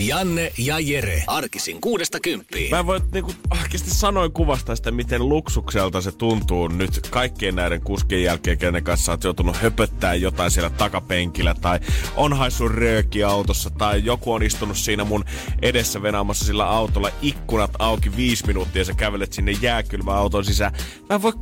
Janne ja Jere. Arkisin kuudesta kymppiin. Mä en voi niinku oikeasti sanoin kuvasta sitä, miten luksukselta se tuntuu nyt kaikkien näiden kuskien jälkeen, kenen kanssa oot joutunut höpöttää jotain siellä takapenkillä tai on haissut rööki autossa tai joku on istunut siinä mun edessä venaamassa sillä autolla ikkunat auki viisi minuuttia ja sä kävelet sinne jääkylmän auton sisään. Mä en voi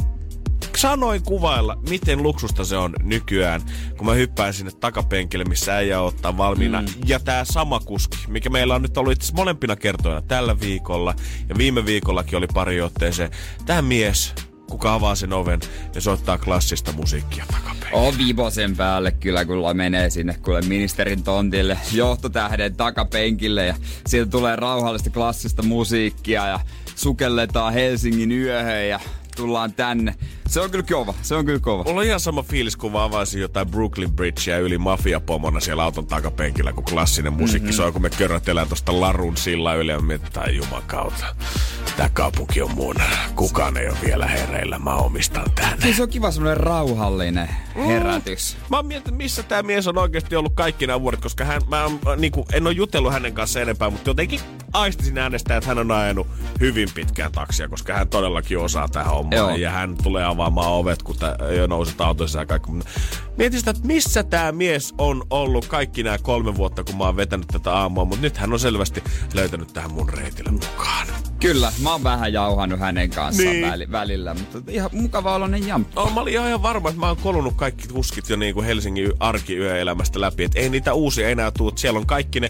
sanoin kuvailla, miten luksusta se on nykyään, kun mä hyppään sinne takapenkille, missä äijä ottaa valmiina. Mm. Ja tää sama kuski, mikä meillä on nyt ollut itse molempina kertoina tällä viikolla, ja viime viikollakin oli pari otteeseen. Tää mies, kuka avaa sen oven ja soittaa klassista musiikkia takapenkille. On viivosen päälle kyllä, kun menee sinne kuule ministerin tontille, johtotähden takapenkille ja sieltä tulee rauhallista klassista musiikkia ja sukelletaan Helsingin yöhön ja tullaan tänne. Se on kyllä kova, se on kyllä kova. Mulla on ihan sama fiilis, kun mä avasin jotain Brooklyn Bridgeä yli mafiapomona siellä auton takapenkillä, kun klassinen musiikki mm-hmm. soi, kun me körrötellään tosta Larun sillä yli ja mietitään jumakauta. Tää kaupunki on mun. Kukaan ei ole vielä hereillä. Mä omistan tän. Siis se on kiva semmonen rauhallinen herätys. Mm. Mä oon miettinyt, missä tämä mies on oikeasti ollut kaikki nämä vuodet, koska hän, mä äh, niin kuin, en ole jutellut hänen kanssa enempää, mutta jotenkin aistisin äänestä, että hän on ajanut hyvin pitkään taksia, koska hän todellakin osaa tähän hommaan. Ja hän tulee avaamaan ovet, kun tää, jo nouset autoissa ja kaikki. Mietin sitä, että missä tämä mies on ollut kaikki nämä kolme vuotta, kun mä oon vetänyt tätä aamua, mutta nyt hän on selvästi löytänyt tähän mun reitille mukaan. Kyllä, mä oon vähän jauhannut hänen kanssaan niin. väli, välillä, mutta ihan mukava oloinen jamppa. No, mä olin ihan varma, että mä oon kolunut kaikki kuskit jo niin kuin Helsingin arkiyöelämästä läpi. Että ei niitä uusia enää tuu. Siellä on kaikki ne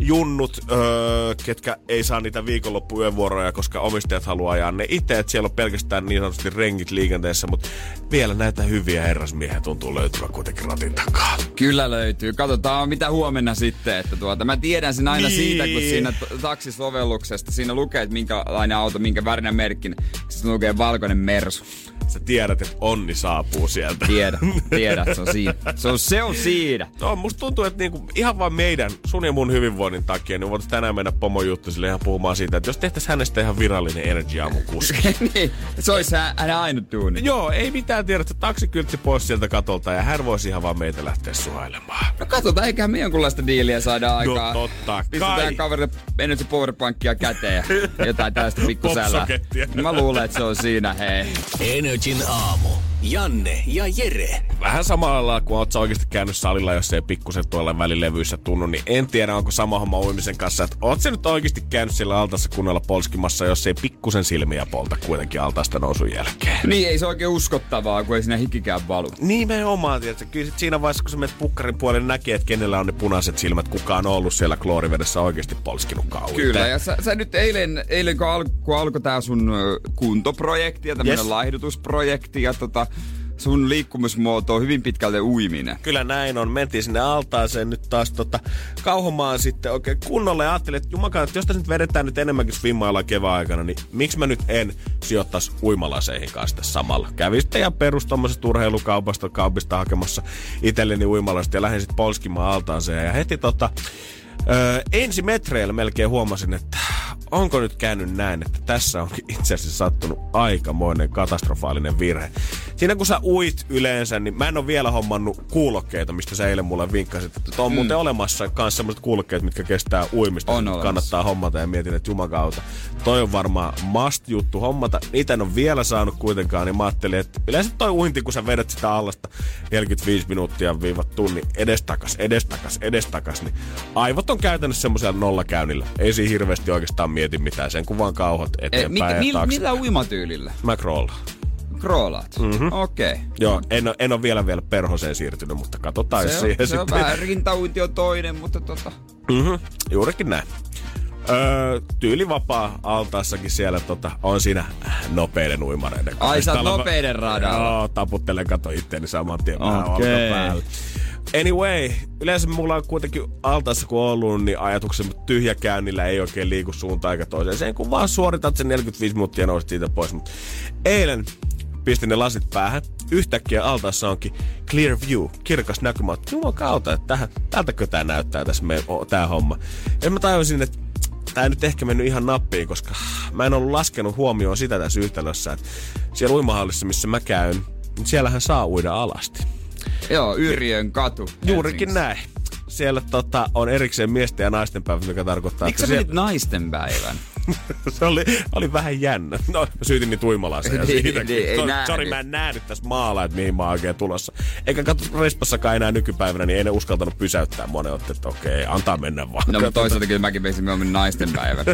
junnut, öö, ketkä ei saa niitä viikonloppuyövuoroja, koska omistajat haluaa ajaa ne itse. Että siellä on pelkästään niin sanotusti rengit liikenteessä, mutta vielä näitä hyviä herrasmiehiä tuntuu löytyvän kuitenkin ratin takaa. Kyllä löytyy. Katsotaan mitä huomenna sitten. Että tuota, mä tiedän sen aina niin. siitä, kun siinä taksisovelluksesta siinä lukee, että minkälainen auto, minkä värinen merkki. Sitten lukee valkoinen Mersu sä tiedät, että onni saapuu sieltä. Tiedä, tiedä, se on siinä. Se on, se on siinä. No, musta tuntuu, että niinku, ihan vaan meidän, sun ja mun hyvinvoinnin takia, niin voitaisiin tänään mennä pomo juttu sille ihan puhumaan siitä, että jos tehtäisiin hänestä ihan virallinen Energy Aamun kuski. niin, se olisi hänen ainut duuni. Joo, ei mitään tiedä, että taksikyltti pois sieltä katolta ja hän voisi ihan vaan meitä lähteä suhailemaan. No katsotaan, eikä me jonkunlaista diiliä saada aikaa. No totta Pistetään kai. kaverille Energy Powerbankia käteen ja jotain tällaista pikkusälää. Mä luulen, että se on siinä, hei. Energin aamu. Janne ja Jere. Vähän samalla lailla, kun oot oikeasti käynyt salilla, jos ei pikkusen tuolla välilevyissä tunnu, niin en tiedä, onko sama homma uimisen kanssa. Että oot se nyt oikeasti käynyt siellä altassa kunnolla polskimassa, jos ei pikkusen silmiä polta kuitenkin altasta nousun jälkeen. Niin, ei se oikein uskottavaa, kun ei sinne hikikään valu. Nimenomaan, tiedätkö? Kyllä sit siinä vaiheessa, kun sä menet pukkarin puolelle, näkee, että kenellä on ne punaiset silmät, kukaan on ollut siellä kloorivedessä oikeasti polskinut kauan. Kyllä, ja sä, sä nyt eilen, eilen kun, al, kun alkoi tää sun kuntoprojekti ja tämmönen yes. laihdutusprojekti ja tota, sun liikkumismuoto on hyvin pitkälti uiminen. Kyllä näin on. Mentiin sinne altaaseen nyt taas tota, kauhomaan sitten oikein kunnolle. Ja ajattelin, että jumakaan, että jos tässä nyt vedetään nyt enemmänkin swimmailla kevään aikana, niin miksi mä nyt en sijoittaisi uimalaseihin kanssa samalla. Kävin sitten ja perus urheilukaupasta kaupista hakemassa itselleni uimalasta ja lähdin sitten polskimaan altaaseen. Ja heti tota, Öö, ensi metreillä melkein huomasin, että onko nyt käynyt näin, että tässä on itse asiassa sattunut aikamoinen katastrofaalinen virhe. Siinä kun sä uit yleensä, niin mä en ole vielä hommannut kuulokkeita, mistä sä eilen mulle vinkkasit. Että on mm. muuten olemassa myös sellaiset kuulokkeet, mitkä kestää uimista. On kannattaa hommata ja mietin, että jumakauta. Toi on varmaan must-juttu hommata. Niitä en ole vielä saanut kuitenkaan, niin mä ajattelin, että yleensä toi uinti, kun sä vedät sitä allasta 45 minuuttia viivat tunnin edestakas, edestakas, edestakas, niin aivot on käytännössä semmoisella nollakäynnillä. Ei siinä hirveästi oikeastaan mieti mitään, sen kuvan kauhot eteenpäin e, mi, mi, Millä uimatyylillä? Mä crawlaan. Kroolaat? Mm-hmm. Okei. Okay. Joo, en, ole, en ole vielä vielä perhoseen siirtynyt, mutta katsotaan se on, siihen se on sitten. vähän rintauinti on toinen, mutta tota... Mm-hmm. Juurikin näin. Öö, tyylivapaa altaassakin siellä tota, on siinä nopeiden uimareiden Ai sä nopeiden radalla? Joo, taputtelen kato itteeni saman tien okay. päälle. Anyway, yleensä mulla on kuitenkin altaassa kun on ollut, niin ajatuksen tyhjäkäynnillä ei oikein liiku suuntaan eikä toiseen. Sen kun vaan suoritat sen 45 minuuttia ja nousit siitä pois. Mut eilen pistin ne lasit päähän. Yhtäkkiä altaassa onkin clear view, kirkas näkymä. Juman kautta, että tähän, tältäkö tää näyttää tässä me, o, tää homma. Ja mä tajusin, että tämä nyt ehkä mennyt ihan nappiin, koska mä en ollut laskenut huomioon sitä tässä yhtälössä, että siellä uimahallissa, missä mä käyn, niin siellähän saa uida alasti. Joo, Yrjön katu. Juurikin näin. Siellä tota, on erikseen miesten ja naisten päivä, mikä tarkoittaa, Miksi sä siellä... naisten päivän? se oli, oli vähän jännä. No, mä syytin niitä uimalaisia Niin, siitä. niin, nähnyt. Sori, mä en nähnyt tässä maalla, että mihin mä oon oikein tulossa. Eikä katso Respassakaan enää nykypäivänä, niin ei ne uskaltanut pysäyttää monen otti, että okei, antaa mennä vaan. No, mutta toisaalta kyllä mäkin menisin mieluummin naisten päivän.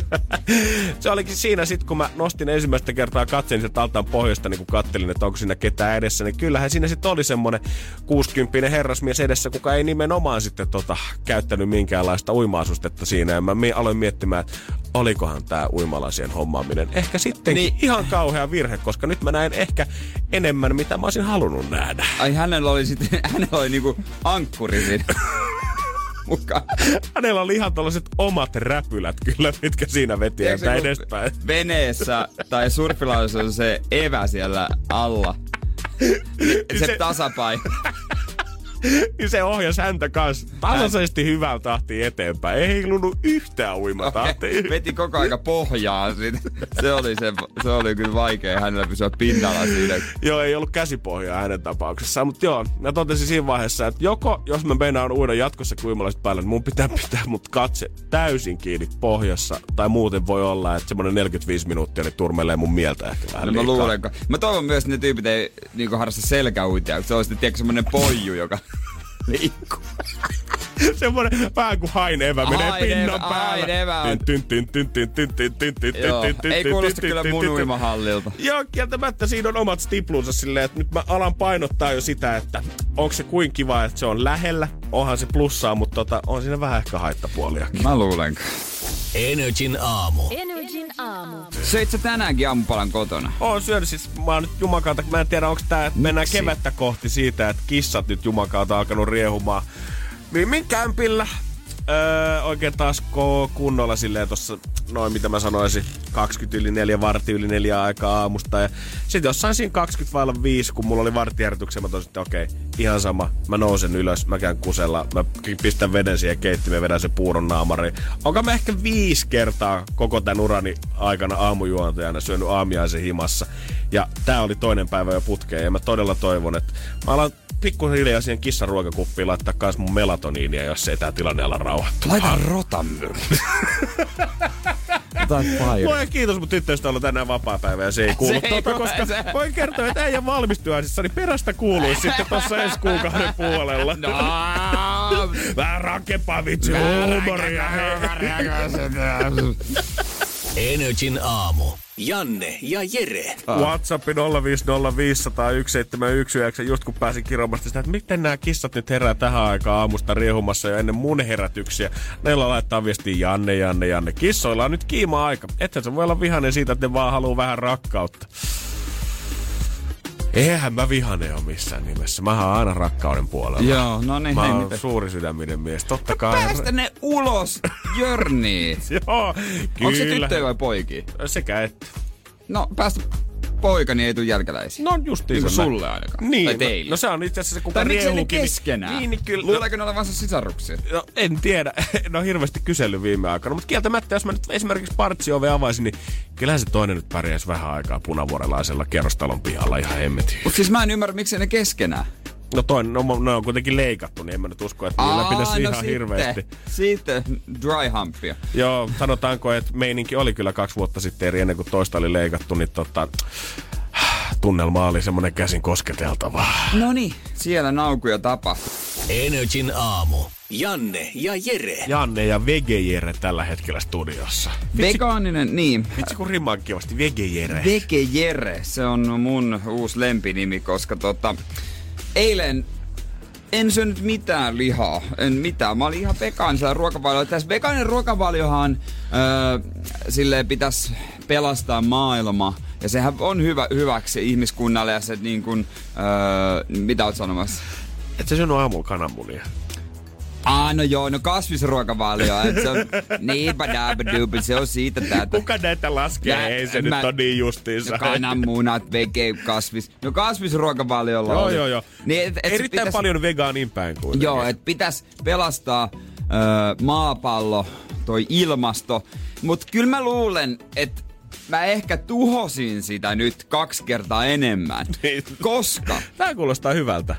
se olikin siinä sitten, kun mä nostin ensimmäistä kertaa katseen sieltä altaan pohjoista, niin kun kattelin, että onko siinä ketään edessä, niin kyllähän siinä sitten oli semmonen 60 herrasmies edessä, kuka ei nimenomaan sitten tota, käyttänyt minkäänlaista uima-asustetta siinä. Ja mä aloin miettimään, että olikohan tämä uimalasien hommaaminen ehkä sitten niin. Ihan kauhea virhe, koska nyt mä näen ehkä enemmän, mitä mä olisin halunnut nähdä. Ai hänellä oli sitten, hänellä oli niinku ankkuri siinä mukaan. Hänellä oli ihan tällaiset omat räpylät kyllä, mitkä siinä veti kun edespäin. Veneessä tai surfilaudassa on se evä siellä alla. Se, Se- tasapaino. niin se ohjasi häntä kanssa tasaisesti hyvään tahtiin eteenpäin. Ei heilunut yhtään uimatahtia. Veti koko aika pohjaa. Se oli, se, se oli kyllä vaikea hänellä pysyä pinnalla siinä. Joo, ei ollut käsipohjaa hänen tapauksessaan, mutta joo, mä totesin siinä vaiheessa, että joko, jos mä meinaan uida jatkossa kuimalaiset päällä, niin mun pitää pitää mut katse täysin kiinni pohjassa, tai muuten voi olla, että semmonen 45 minuuttia niin turmelee mun mieltä ehkä vähän No mä liikaa. mä toivon myös, että ne tyypit ei niinku harrasta selkäuitia, se on sitten tiedätkö semmonen poiju, joka 没哭 Semmoinen vähän kuin hain evä menee pinnan päälle. päällä. Hain evä. Ei kuulosta kyllä mun uimahallilta. Joo, kieltämättä siinä on omat stiplunsa silleen, että nyt mä alan painottaa jo sitä, että onko se kuin kiva, että se on lähellä. Onhan se plussaa, mutta tota, on siinä vähän ehkä haittapuoliakin. Mä luulen. Energin aamu. Energin aamu. Söit sä tänäänkin aamupalan kotona? Oon syönyt siis, mä oon nyt jumakauta, mä en tiedä onko tää, että mennään kevättä kohti siitä, että kissat nyt jumakaata alkanut riehumaan Mimin kämpillä. Öö, oikein taas kunnolla silleen tossa, noin mitä mä sanoisin, 20 yli 4, vartti yli 4 aikaa aamusta. Ja sitten jossain siinä 20 vailla 5, kun mulla oli varttijärjestyksen, mä tosin, että okei, ihan sama. Mä nousen ylös, mä käyn kusella, mä pistän veden siihen keittimeen, vedän sen puuron naamariin. Onko mä ehkä viisi kertaa koko tämän urani aikana aamujuontajana syönyt aamiaisen himassa. Ja tää oli toinen päivä jo putkeen ja mä todella toivon, että mä alan pikkuhiljaa siihen kissan ruokakuppiin laittaa kans mun melatoniinia, jos ei tää tilanne ala rauhoittua. Laita rotanmyrkky. Jotain fire. Voi kiitos, mutta tyttöystä on ollut tänään vapaa päivä ja se ei kuulu Se ei tuota, kuulu, koska se- voin kertoa, että äijän valmistujaisissa niin perästä kuuluisi sitten tossa ensi kuukauden puolella. No, Vähän rankempaa vitsi huumoria. Energin aamu. Janne ja Jere. WhatsApp 050501719, just kun pääsin kirjoimasta sitä, että miten nämä kissat nyt herää tähän aikaan aamusta riehumassa jo ennen mun herätyksiä. Neillä laittaa viestiä Janne, Janne, Janne. Kissoilla on nyt kiima aika. Ethän se voi olla vihainen siitä, että ne vaan haluaa vähän rakkautta. Eihän mä vihanen ole missään nimessä. Mä oon aina rakkauden puolella. Joo, no niin, Mä oon mitään. suuri sydäminen mies. Totta kai. Päästä ne ulos, Jörni. Joo, kyllä. Onko se tyttöjä vai poikia? Sekä että. No, päästä poika, niin ei tule jälkeläisiä. No justiin Niin sulle ainakaan. Niin, Tai no- teille. No se on itse asiassa se, kuka riehuukin, niin- keskenään? Niin, niin kyllä. Luuleeko ne olevansa sisaruksia? No, en tiedä. En ole hirveästi kysellyt viime aikoina. Mutta kieltämättä, jos mä nyt esimerkiksi partsiove avaisin, niin kyllähän se toinen nyt pärjäisi vähän aikaa punavuorelaisella kerrostalon pihalla ihan hemmetin. Mut siis mä en ymmärrä, miksei ne keskenään. No toinen, no, ne on kuitenkin leikattu, niin en mä nyt usko, että niillä pitäisi ihan hirveästi. no Sitten dry humpia. Joo, sanotaanko, että meininki oli kyllä kaksi vuotta sitten eri ennen kuin toista oli leikattu, niin tota, tunnelma oli semmoinen käsin kosketeltava. No niin, siellä naukuja tapahtui. Energin aamu. Janne ja Jere. Janne ja Vegejere tällä hetkellä studiossa. Vegaaninen, niin. Vitsi kun rimaa kivasti, Vegejere. Vege Jere, se on mun uusi lempinimi, koska tota, eilen en syönyt mitään lihaa, en mitään. Mä olin ihan vegaanisella ruokavaliolla. Tässä vegaaninen ruokavaliohan öö, pitäisi pelastaa maailma. Ja sehän on hyvä, hyväksi ihmiskunnalle ja se niin kuin, öö, mitä oot sanomassa? Et sä syönyt aamulla kananmunia? Ah, no joo, no kasvisruokavalio. Se on niin badabadoob, se on siitä tätä. Kuka näitä laskee? Ja- Ei se mä- nyt on niin justiinsa. No kananmunat, vege, kasvis. No kasvisruokavaliolla Joo, oli. joo, joo. Niin, et, et Erittäin pitäis- paljon vegaanin päin kuitenkin. Joo, että pitäisi pelastaa ö, maapallo, toi ilmasto. Mutta kyllä mä luulen, että mä ehkä tuhosin sitä nyt kaksi kertaa enemmän. Niin. Koska Tää kuulostaa hyvältä.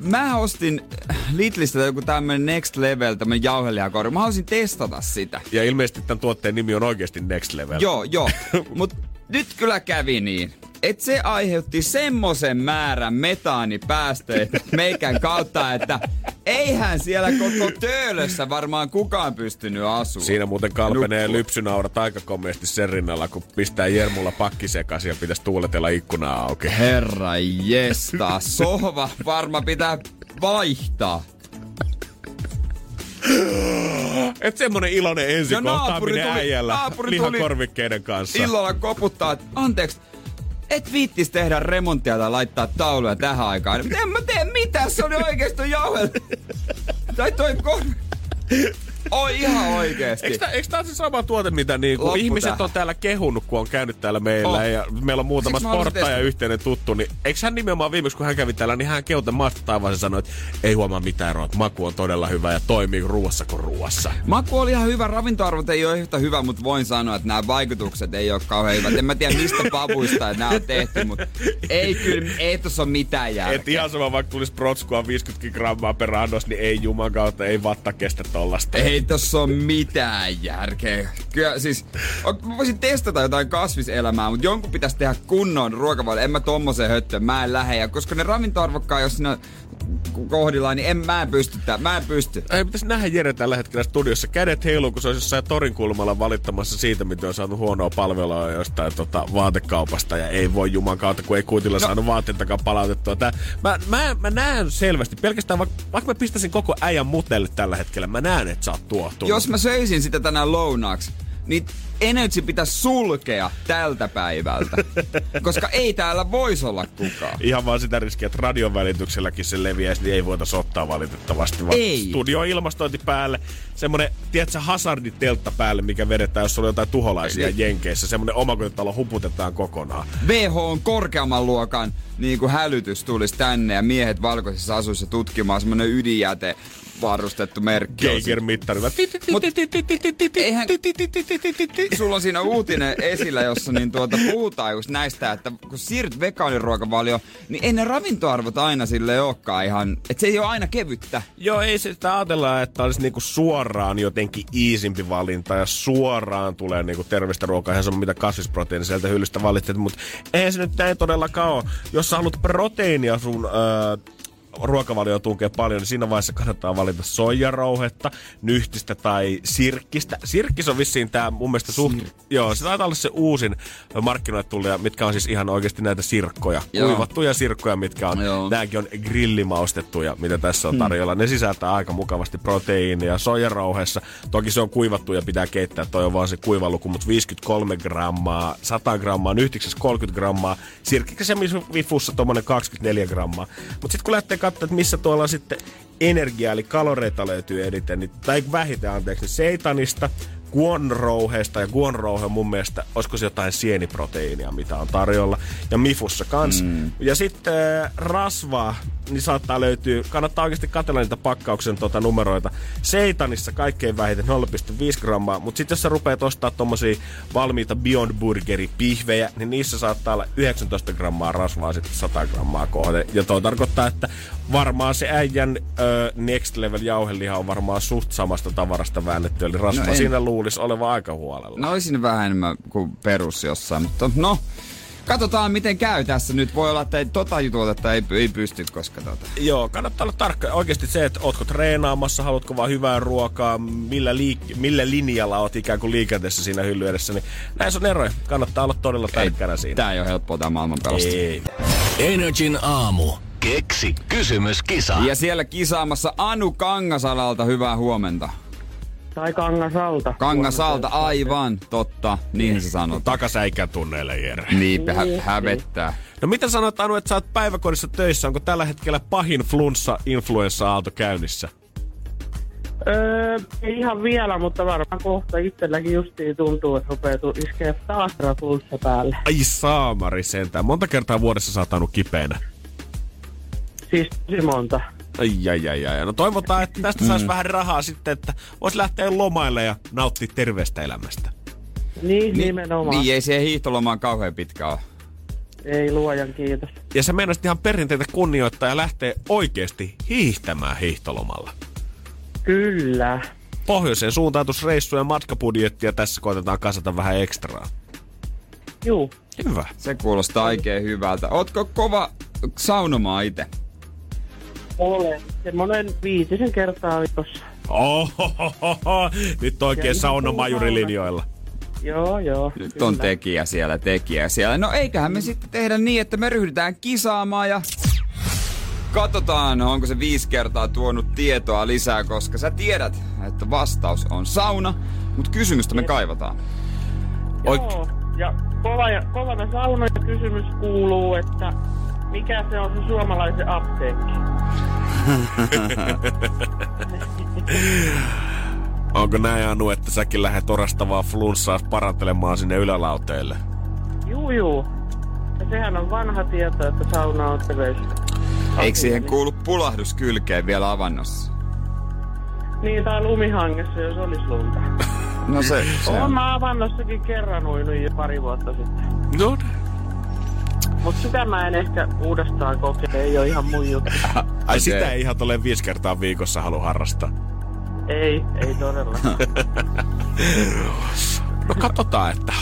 Mä ostin Lidlistä joku tämmönen Next Level, tämmönen jauhelihakorvi. Mä haluaisin testata sitä. Ja ilmeisesti tämän tuotteen nimi on oikeasti Next Level. Joo, joo. Mut nyt kyllä kävi niin, että se aiheutti semmoisen määrän metaanipäästöitä meikän kautta, että eihän siellä koko töölössä varmaan kukaan pystynyt asumaan. Siinä muuten kalpenee Nukkua. lypsynaurat aika komeasti sen rinnalla, kun pistää Jermulla pakki sekaisin ja pitäisi tuuletella ikkunaa auki. Herra jesta, sohva varma pitää vaihtaa. Et semmonen iloinen naapuri tuli- äijällä naapuri tuli lihakorvikkeiden kanssa. Illalla koputtaa, että anteeksi, et viittis tehdä remonttia tai laittaa tauluja tähän aikaan. En mä tee mitään, se oli oikeesti jauhel. tai toi korvi. Oi ihan oikeesti. Eikö tää, eikö tää se sama tuote, mitä niinku Loppu ihmiset tähän. on täällä kehunut, kun on käynyt täällä meillä Oh. ja meillä on muutama halusin sporttaja testata. yhteinen tuttu, niin eikö hän nimenomaan viimeksi, kun hän kävi täällä, niin hän keuten maasta taivaan ja sanoi, että ei huomaa mitään eroa, että maku on todella hyvä ja toimii ruuassa kuin ruuassa. Maku oli ihan hyvä, ravintoarvot ei ole yhtä hyvä, mutta voin sanoa, että nämä vaikutukset ei ole kauhean hyvät. En mä tiedä mistä pavuista että nämä on tehty, mutta ei kyllä, ei tossa ole mitään järkeä. Et ihan sama, vaikka tulisi protskua 50 grammaa per annos, niin ei juman kautta, ei vatta kestä tollasta. Ei tossa ole mitään järkeä. Kyllä siis, voisin testata jotain kasviselämää, mutta jonkun pitäisi tehdä kunnon ruokavalio. En mä tommoseen höttöön, mä en lähde. Ja koska ne ravintoarvokkaan, jos siinä kohdillaan, niin en, mä en pysty tää, mä en pysty. Ei pitäisi nähdä Jere tällä hetkellä studiossa. Kädet heiluu, kun se olisi jossain torin kulmalla valittamassa siitä, miten on saanut huonoa palvelua jostain tota, vaatekaupasta. Ja ei voi juman kautta, kun ei kuitilla no. saanut vaatteitakaan palautettua. Tää, mä, mä, mä, näen selvästi, pelkästään vaikka, vaikka mä pistäisin koko äijän mutelle tällä hetkellä, mä näen, että sä oot tuohtunut. Jos mä söisin sitä tänään lounaaksi, niin Energy pitäisi sulkea tältä päivältä. koska ei täällä voisi olla kukaan. Ihan vaan sitä riskiä, että radion välitykselläkin se leviäisi, niin ei voitaisi ottaa valitettavasti. Vaan Ei. Studio ilmastointi päälle, semmonen, tiedätkö, hazarditeltta päälle, mikä vedetään, jos on jotain tuholaisia Ei. Jenkeissä. Semmonen omakotitalo huputetaan kokonaan. WHO on korkeamman luokan niin kuin hälytys tulisi tänne ja miehet valkoisissa asuissa tutkimaan semmonen ydinjäte varustettu merkki. Mut eihän- Sulla on siinä uutinen esillä, jossa niin tuota, puhutaan just näistä, että kun siirryt vegaaniruokavalioon, niin ei ne ravintoarvot aina sille olekaan ihan, että se ei ole aina kevyttä. Joo, ei se sitä ajatella, että olisi niinku suoraan jotenkin iisimpi valinta ja suoraan tulee niinku terveistä ruokaa, ihan sama mitä kasvisproteiini sieltä hyllystä valitset, mutta eihän se nyt näin todellakaan ole. Jos sä haluat proteiinia sun öö, ruokavalio tunkee paljon, niin siinä vaiheessa kannattaa valita soijarouhetta, nyhtistä tai sirkkistä. Sirkkis on vissiin tää mun mielestä suht... Joo, se taitaa olla se uusin markkinoille mitkä on siis ihan oikeasti näitä sirkkoja. Joo. Kuivattuja sirkkoja, mitkä on... Joo. Nääkin on grillimaustettuja, mitä tässä on tarjolla. Ne sisältää aika mukavasti proteiinia soijarouheessa. Toki se on kuivattu ja pitää keittää, toi on vaan se kuivaluku, mutta 53 grammaa, 100 grammaa, nyhtiksessä 30 grammaa, sirkkiksessä vifussa tuommoinen 24 grammaa. Mutta sitten kun lähtee katsomaan, että missä tuolla sitten energiaa, eli kaloreita löytyy eniten, niin, tai vähiten anteeksi, niin seitanista, guonrouheesta ja guonrouhe on mun mielestä, olisiko se jotain sieniproteiinia, mitä on tarjolla. Ja mifussa kans. Mm. Ja sitten äh, rasvaa, niin saattaa löytyä, kannattaa oikeasti katsella niitä pakkauksen tota, numeroita. Seitanissa kaikkein vähiten 0,5 grammaa, mutta sitten jos sä rupeat ostaa tommosia valmiita Beyond Burgeri pihvejä, niin niissä saattaa olla 19 grammaa rasvaa sitten 100 grammaa kohde. Ja toi tarkoittaa, että varmaan se äijän ö, Next Level jauheliha on varmaan suht samasta tavarasta väännetty, eli rasva No en- siinä luulisi olevan aika huolella. No olisin vähän enemmän kuin perus jossain, mutta no, katsotaan miten käy tässä nyt. Voi olla, että ei, tota tuotetta ei, ei pysty, koska tota... Joo, kannattaa olla tarkka. Oikeasti se, että ootko treenaamassa, haluatko vaan hyvää ruokaa, millä, liik- millä linjalla oot ikään kuin liikenteessä siinä hylly edessä, niin näissä on eroja. Kannattaa olla todella tarkkana siinä. Tää ei ole helppoa tää maailman pelastus. Ei. Energin aamu. Keksi kysymyskisa. Ja siellä kisaamassa Anu Kangasalalta, hyvää huomenta. Tai Kangasalta. Kangasalta, aivan, totta, niin se sanoo. Takasäikän tunneille, Jere. Niin, hä- hävettää. No mitä sanot Anu, että sä oot päiväkodissa töissä? Onko tällä hetkellä pahin flunssa-influenssa-aalto käynnissä? Öö, ei ihan vielä, mutta varmaan kohta itselläkin justiin tuntuu, että rupeaa tu- iskeä taas päälle. Ai saamari sentään. Monta kertaa vuodessa sä oot kipeänä? Siis tosi monta. Ai, ai, ai, ai. No toivotaan, että tästä saisi vähän rahaa sitten, että vois lähteä lomaille ja nauttia terveestä elämästä. Niin, niin nimenomaan. Niin, ei siihen hiihtolomaan kauhean pitkä ole. Ei luojan kiitos. Ja sä meinasit ihan perinteitä kunnioittaa ja lähteä oikeasti hiihtämään hiihtolomalla. Kyllä. Pohjoiseen suuntautusreissu ja matkabudjettia tässä koitetaan kasata vähän ekstraa. Juu. Hyvä. Se kuulostaa oikein hyvältä. Ootko kova saunomaan itse? Olen semmonen viitisen kertaa viikossa. Ohohoho. Nyt oikein Ja saunomajurilinjoilla. Joo, joo. Nyt on tekijä siellä, tekijä siellä. No eiköhän me sitten tehdä niin, että me ryhdytään kisaamaan ja katsotaan, onko se viisi kertaa tuonut tietoa lisää, koska sä tiedät, että vastaus on sauna, mutta kysymystä me kaivataan. Oik- Joo. Ja kova ja, kovana sauna ja kysymys kuuluu, että mikä se on se suomalaisen apteekki? Onko näin Anu, että säkin lähdet orastavaa flunssaa parantelemaan sinne ylälauteille? Juu, juu. Ja sehän on vanha tieto, että sauna on terveys. Eikö siihen kuulu pulahdus kylkeen vielä avannossa? Niin, tai lumihangessa, jos olisi lunta. No se, se Olen on. mä avannossakin kerran uinut jo pari vuotta sitten. No Mut sitä mä en ehkä uudestaan kokeile, ei ole ihan mun juttu. Ai Okei. sitä ei ihan tolleen viisi kertaa viikossa halua harrastaa. ei, ei todellakaan. No katsotaan, että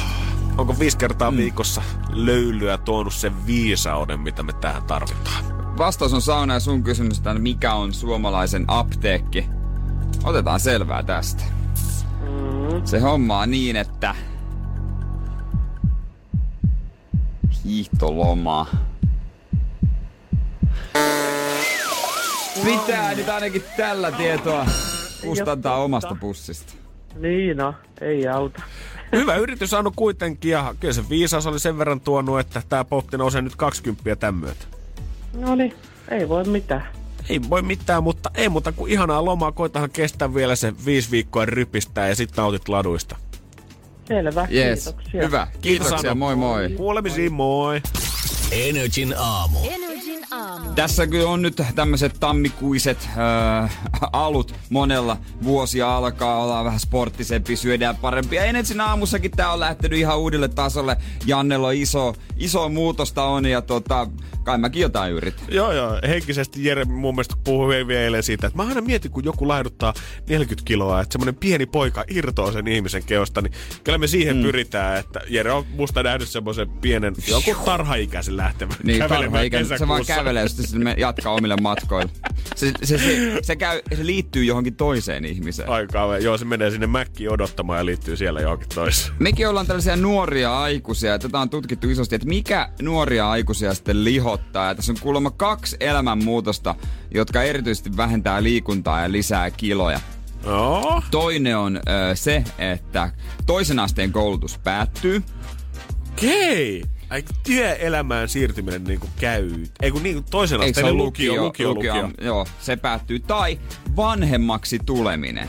onko viisi kertaa viikossa löylyä tuonut sen viisauden, mitä me tähän tarvitaan. Vastaus on sauna ja sun kysymys, että mikä on suomalaisen apteekki. Otetaan selvää tästä. Mm. Se homma on niin, että hiihtoloma. Pitää nyt ainakin tällä tietoa kustantaa omasta pussista. Niin no, ei auta. Hyvä yritys Anu kuitenkin ja kyllä se viisaus oli sen verran tuonut, että tämä potti nousee nyt 20 tämän myötä. No niin, ei voi mitään. Ei voi mitään, mutta ei muuta kuin ihanaa lomaa. Koitahan kestää vielä se viisi viikkoa rypistää ja sitten nautit laduista. Selvä, Yes, kiitoksia. hyvä. Kiitoksia, Anu. moi moi. Kuulemisiin, moi! Energin aamu. Energin aamu. Tässä kyllä on nyt tämmöiset tammikuiset äh, alut monella. Vuosi alkaa, ollaan vähän sporttisempi, syödään parempia. Energin aamussakin tää on lähtenyt ihan uudelle tasolle. Jannella iso, iso muutosta on ja tota, kai mäkin jotain yritän. Joo, joo. Henkisesti Jere mun mielestä puhui vielä eilen siitä, että mä aina mietin, kun joku laiduttaa 40 kiloa, että semmonen pieni poika irtoaa sen ihmisen keosta, niin kyllä me siihen mm. pyritään, että Jere on musta nähnyt semmoisen pienen, joku tarhaikäisen lähtevän Niin, tarveikä, se vaan kävelee ja sitten se me- jatkaa omille matkoille. Se, se, se, se, käy, se liittyy johonkin toiseen ihmiseen. Aikaa, joo, se menee sinne mäkkiin odottamaan ja liittyy siellä johonkin toiseen. Mekin ollaan tällaisia nuoria aikuisia, ja tätä on tutkittu isosti, että mikä nuoria aikuisia sitten lihottaa. Ja tässä on kuulemma kaksi elämänmuutosta, jotka erityisesti vähentää liikuntaa ja lisää kiloja. No, Toinen on ö, se, että toisen asteen koulutus päättyy. okei. Ai, työelämään siirtyminen niinku käy. Ei kun niinku toisen asteen ole lukio, lukio, lukio, lukio. Joo, se päättyy. Tai vanhemmaksi tuleminen.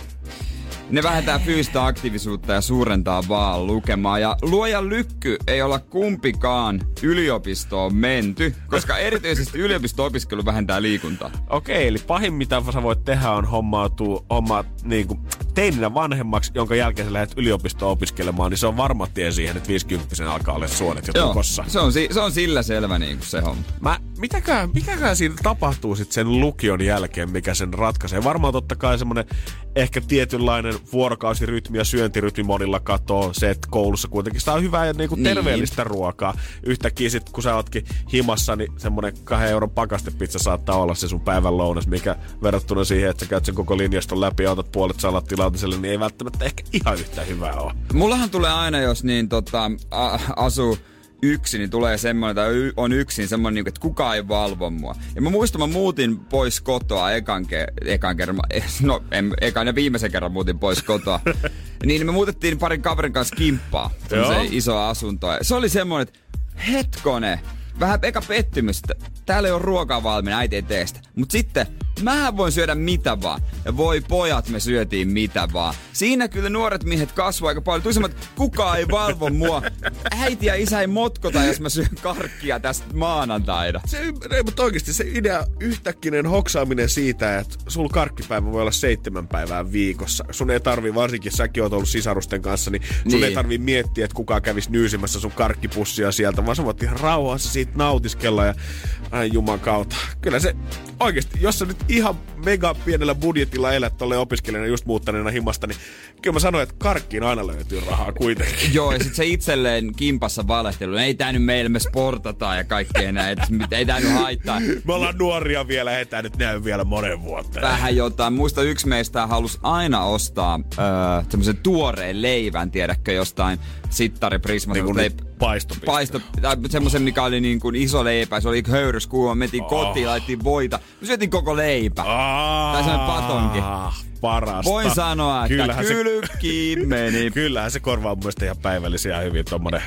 Ne vähentää fyysistä aktiivisuutta ja suurentaa vaan lukemaa. Ja luojan lykky ei olla kumpikaan yliopistoon menty, koska erityisesti yliopisto-opiskelu vähentää liikuntaa. Okei, eli pahin mitä sä voit tehdä on hommautua homma niinku teininä vanhemmaksi, jonka jälkeen sä lähdet yliopistoon opiskelemaan, niin se on varma tie siihen, että 50 alkaa olla suonet jo tukossa. se on, si- se on sillä selvä niin kuin se homma. Mä, mitäkään, mikäkään siinä tapahtuu sitten sen lukion jälkeen, mikä sen ratkaisee? Varmaan totta kai semmonen ehkä tietynlainen vuorokausirytmi ja syöntirytmi monilla katoo. Se, että koulussa kuitenkin saa hyvää ja niinku Niin. terveellistä ruokaa. Yhtäkkiä sit, kun sä ootkin himassa, niin semmonen kahden euron pakastepizza saattaa olla se sun päivän lounas, mikä verrattuna siihen, että sä käyt sen koko linjaston läpi ja otat puolet salattilautiselle, niin ei välttämättä ehkä ihan yhtä hyvää ole. Mullahan tulee aina, jos niin tota, a- asuu yksin, niin tulee semmoinen, tai on yksin semmoinen, niin, että kukaan ei valvo mua. Ja mä muistan, mä muutin pois kotoa ekan, ke- ekan kerran, no en, ekan ja viimeisen kerran muutin pois kotoa. niin me muutettiin parin kaverin kanssa kimppaa, isoa asuntoa. Ja Se oli semmoinen, että hetkone, vähän eka pettymys, että täällä ei ole ruokaa valmiina, äiti ei tee sitä. Mut sitten, mähän voin syödä mitä vaan. Ja voi pojat, me syötiin mitä vaan. Siinä kyllä nuoret miehet kasvoi aika paljon. Tuisemmat, kukaan ei valvo mua. Äiti ja isä ei motkota, jos mä syön karkkia tästä maanantaina. Se, ei, mutta oikeasti se idea, yhtäkkinen hoksaaminen siitä, että sulla karkkipäivä voi olla seitsemän päivää viikossa. Sun ei tarvi, varsinkin säkin oot ollut sisarusten kanssa, niin sun Niin. ei tarvi miettiä, että kuka kävisi nyysimässä sun karkkipussia sieltä, vaan sä voit ihan rauhassa siitä nautiskella ja ai juman kautta. Kyllä se oikeasti, jos sä nyt ihan mega pienellä budjetilla elät tolle opiskelijana just muuttaneena himasta, niin kyllä mä sanoin, että karkkiin aina löytyy rahaa kuitenkin. Joo, ja sit se itselleen kimpassa valehtelu. Ei tää nyt meille, me sportataan ja kaikkea näin. et Ei tää nyt haittaa. Me ollaan nuoria vielä, ei tää nyt näy vielä monen vuotta. Vähän jotain. Muista yksi meistä halusi aina ostaa öö, semmoisen tuoreen leivän, tiedätkö, jostain sittari Prisma. Niin kuin leip- nyt paistopiste. paisto, tai semmoisen, mikä oli niin kuin iso leipä, se oli höyrys kuuma, mentiin oh. kotiin, laitettiin voita, me syötiin koko leipä. Aa, Tai semmoinen patonki. Parasta. Voin sanoa, että Kyllähän se, kylkkiin meni. kyllähän se korvaa mun ihan päivällisiä hyvin tommonen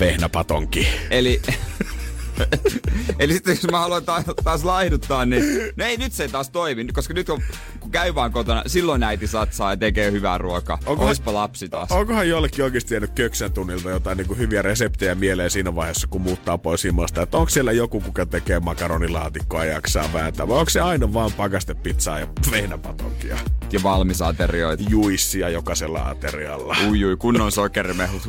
vehnäpatonki. Eli, eli sitten jos mä haluan taas, taas laihduttaa, niin no ei nyt se ei taas toimi, koska nyt kun, kun käy vaan kotona, silloin äiti satsaa ja tekee hyvää ruokaa. Onkohan- Oispa lapsi taas. Onkohan jollekin oikeasti jäänyt köksän tunnilta jotain niin kuin hyviä reseptejä mieleen siinä vaiheessa, kun muuttaa pois himasta? Että onko siellä joku, kuka tekee makaronilaatikkoa ja jaksaa vääntää? Vai onko se aina vaan pakastepizzaa ja vehnäpatonkia? Ja valmisaterioita. Juissia jokaisella aterialla. Ui, ui, kunnon sokerimehut.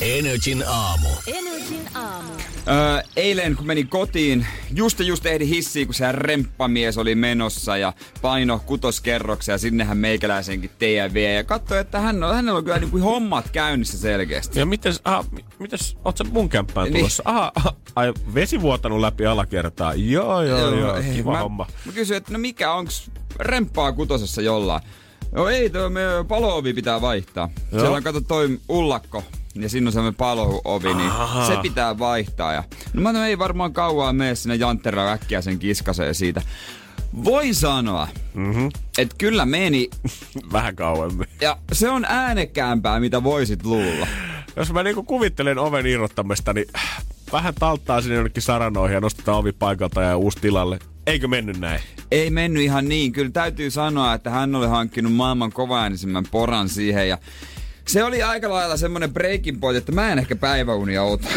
Energin aamu. Energin aamu. Öö, eilen kun menin kotiin, just just ehdi hissiin, kun se remppamies oli menossa ja paino kutoskerroksia ja sinnehän meikäläisenkin teidän vie. Ja katsoi, että hän on, hänellä on kyllä niin kuin hommat käynnissä selkeästi. Ja mites, aha, mi- mites, oot sä mun kämppään Niin. tulossa? Aha, aha, ai, vesi vuotanut läpi alakertaa. Joo, joo, joo, ei, kiva mä, homma. Mä kysyin, että no mikä onks remppaa kutosessa jollain? No ei, tuo me paloovi pitää vaihtaa. Joo. Siellä on kato toi ullakko ja siinä on semmoinen paloovi, niin Aha. se pitää vaihtaa. Ja, no mä no ei varmaan kauan mene sinne Janttera äkkiä sen kiskaseen siitä. Voin sanoa, mm-hmm. että kyllä meni. Vähän kauemmin. Ja se on äänekkäämpää, mitä voisit luulla. Jos mä niinku kuvittelen oven irrottamista, niin vähän talttaa sinne jonnekin saranoihin ja nostetaan ovi paikalta ja uusi tilalle. Eikö mennyt näin? Ei mennyt ihan niin. Kyllä täytyy sanoa, että hän oli hankkinut maailman kovaäänisimmän poran siihen ja se oli aika lailla semmonen breaking point, että mä en ehkä päiväunia ota.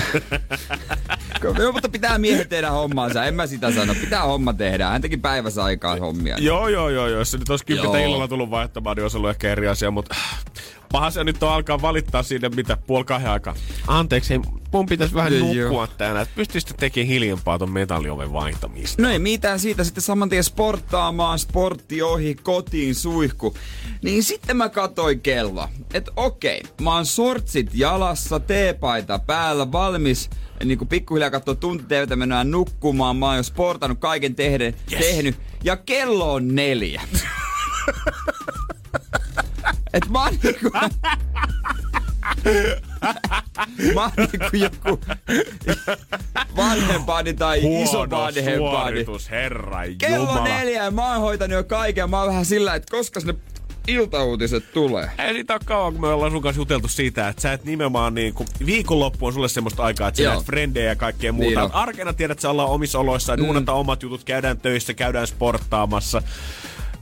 Joo, mutta pitää miehet tehdä hommansa. En mä sitä sano. Pitää homma tehdä. Hän teki päivässä aikaa hommia. Joo, joo, joo, joo. Jos se nyt olisi kymmentä illalla tullut vaihtamaan, niin olisi ollut ehkä eri asia, mutta paha se nyt on alkaa valittaa siitä, mitä puoli kahden aikaa. Anteeksi, hei, mun pitäisi vähän Joo, nukkua täällä. että Pystyisitte tekemään hiljempaa ton metallioven vaihtamista. No ei mitään siitä sitten saman tien sporttaamaan, sportti ohi, kotiin suihku. Niin sitten mä katoin kelloa. Että okei, mä oon sortsit jalassa, teepaita päällä, valmis niin kuin pikkuhiljaa katsoa tunti mennään nukkumaan. Mä oon jo sportannut kaiken tehden, yes. tehnyt. Ja kello on neljä. Et mä oon niinku... Mä oon niinku joku vanhempani tai iso Huono vanhempani. suoritus, herra Kello Jumala. neljä ja mä oon hoitanut jo kaiken. Mä oon vähän sillä, että koska ne iltauutiset tulee. Ei siitä ole kauan, kun me ollaan sun kanssa juteltu siitä, että sä et nimenomaan niin kuin, viikonloppu on sulle semmoista aikaa, että sä näet frendejä ja kaikkea muuta. Niin on. Arkena tiedät, että sä ollaan omissa oloissa, mm. duunataan omat jutut, käydään töissä, käydään sporttaamassa.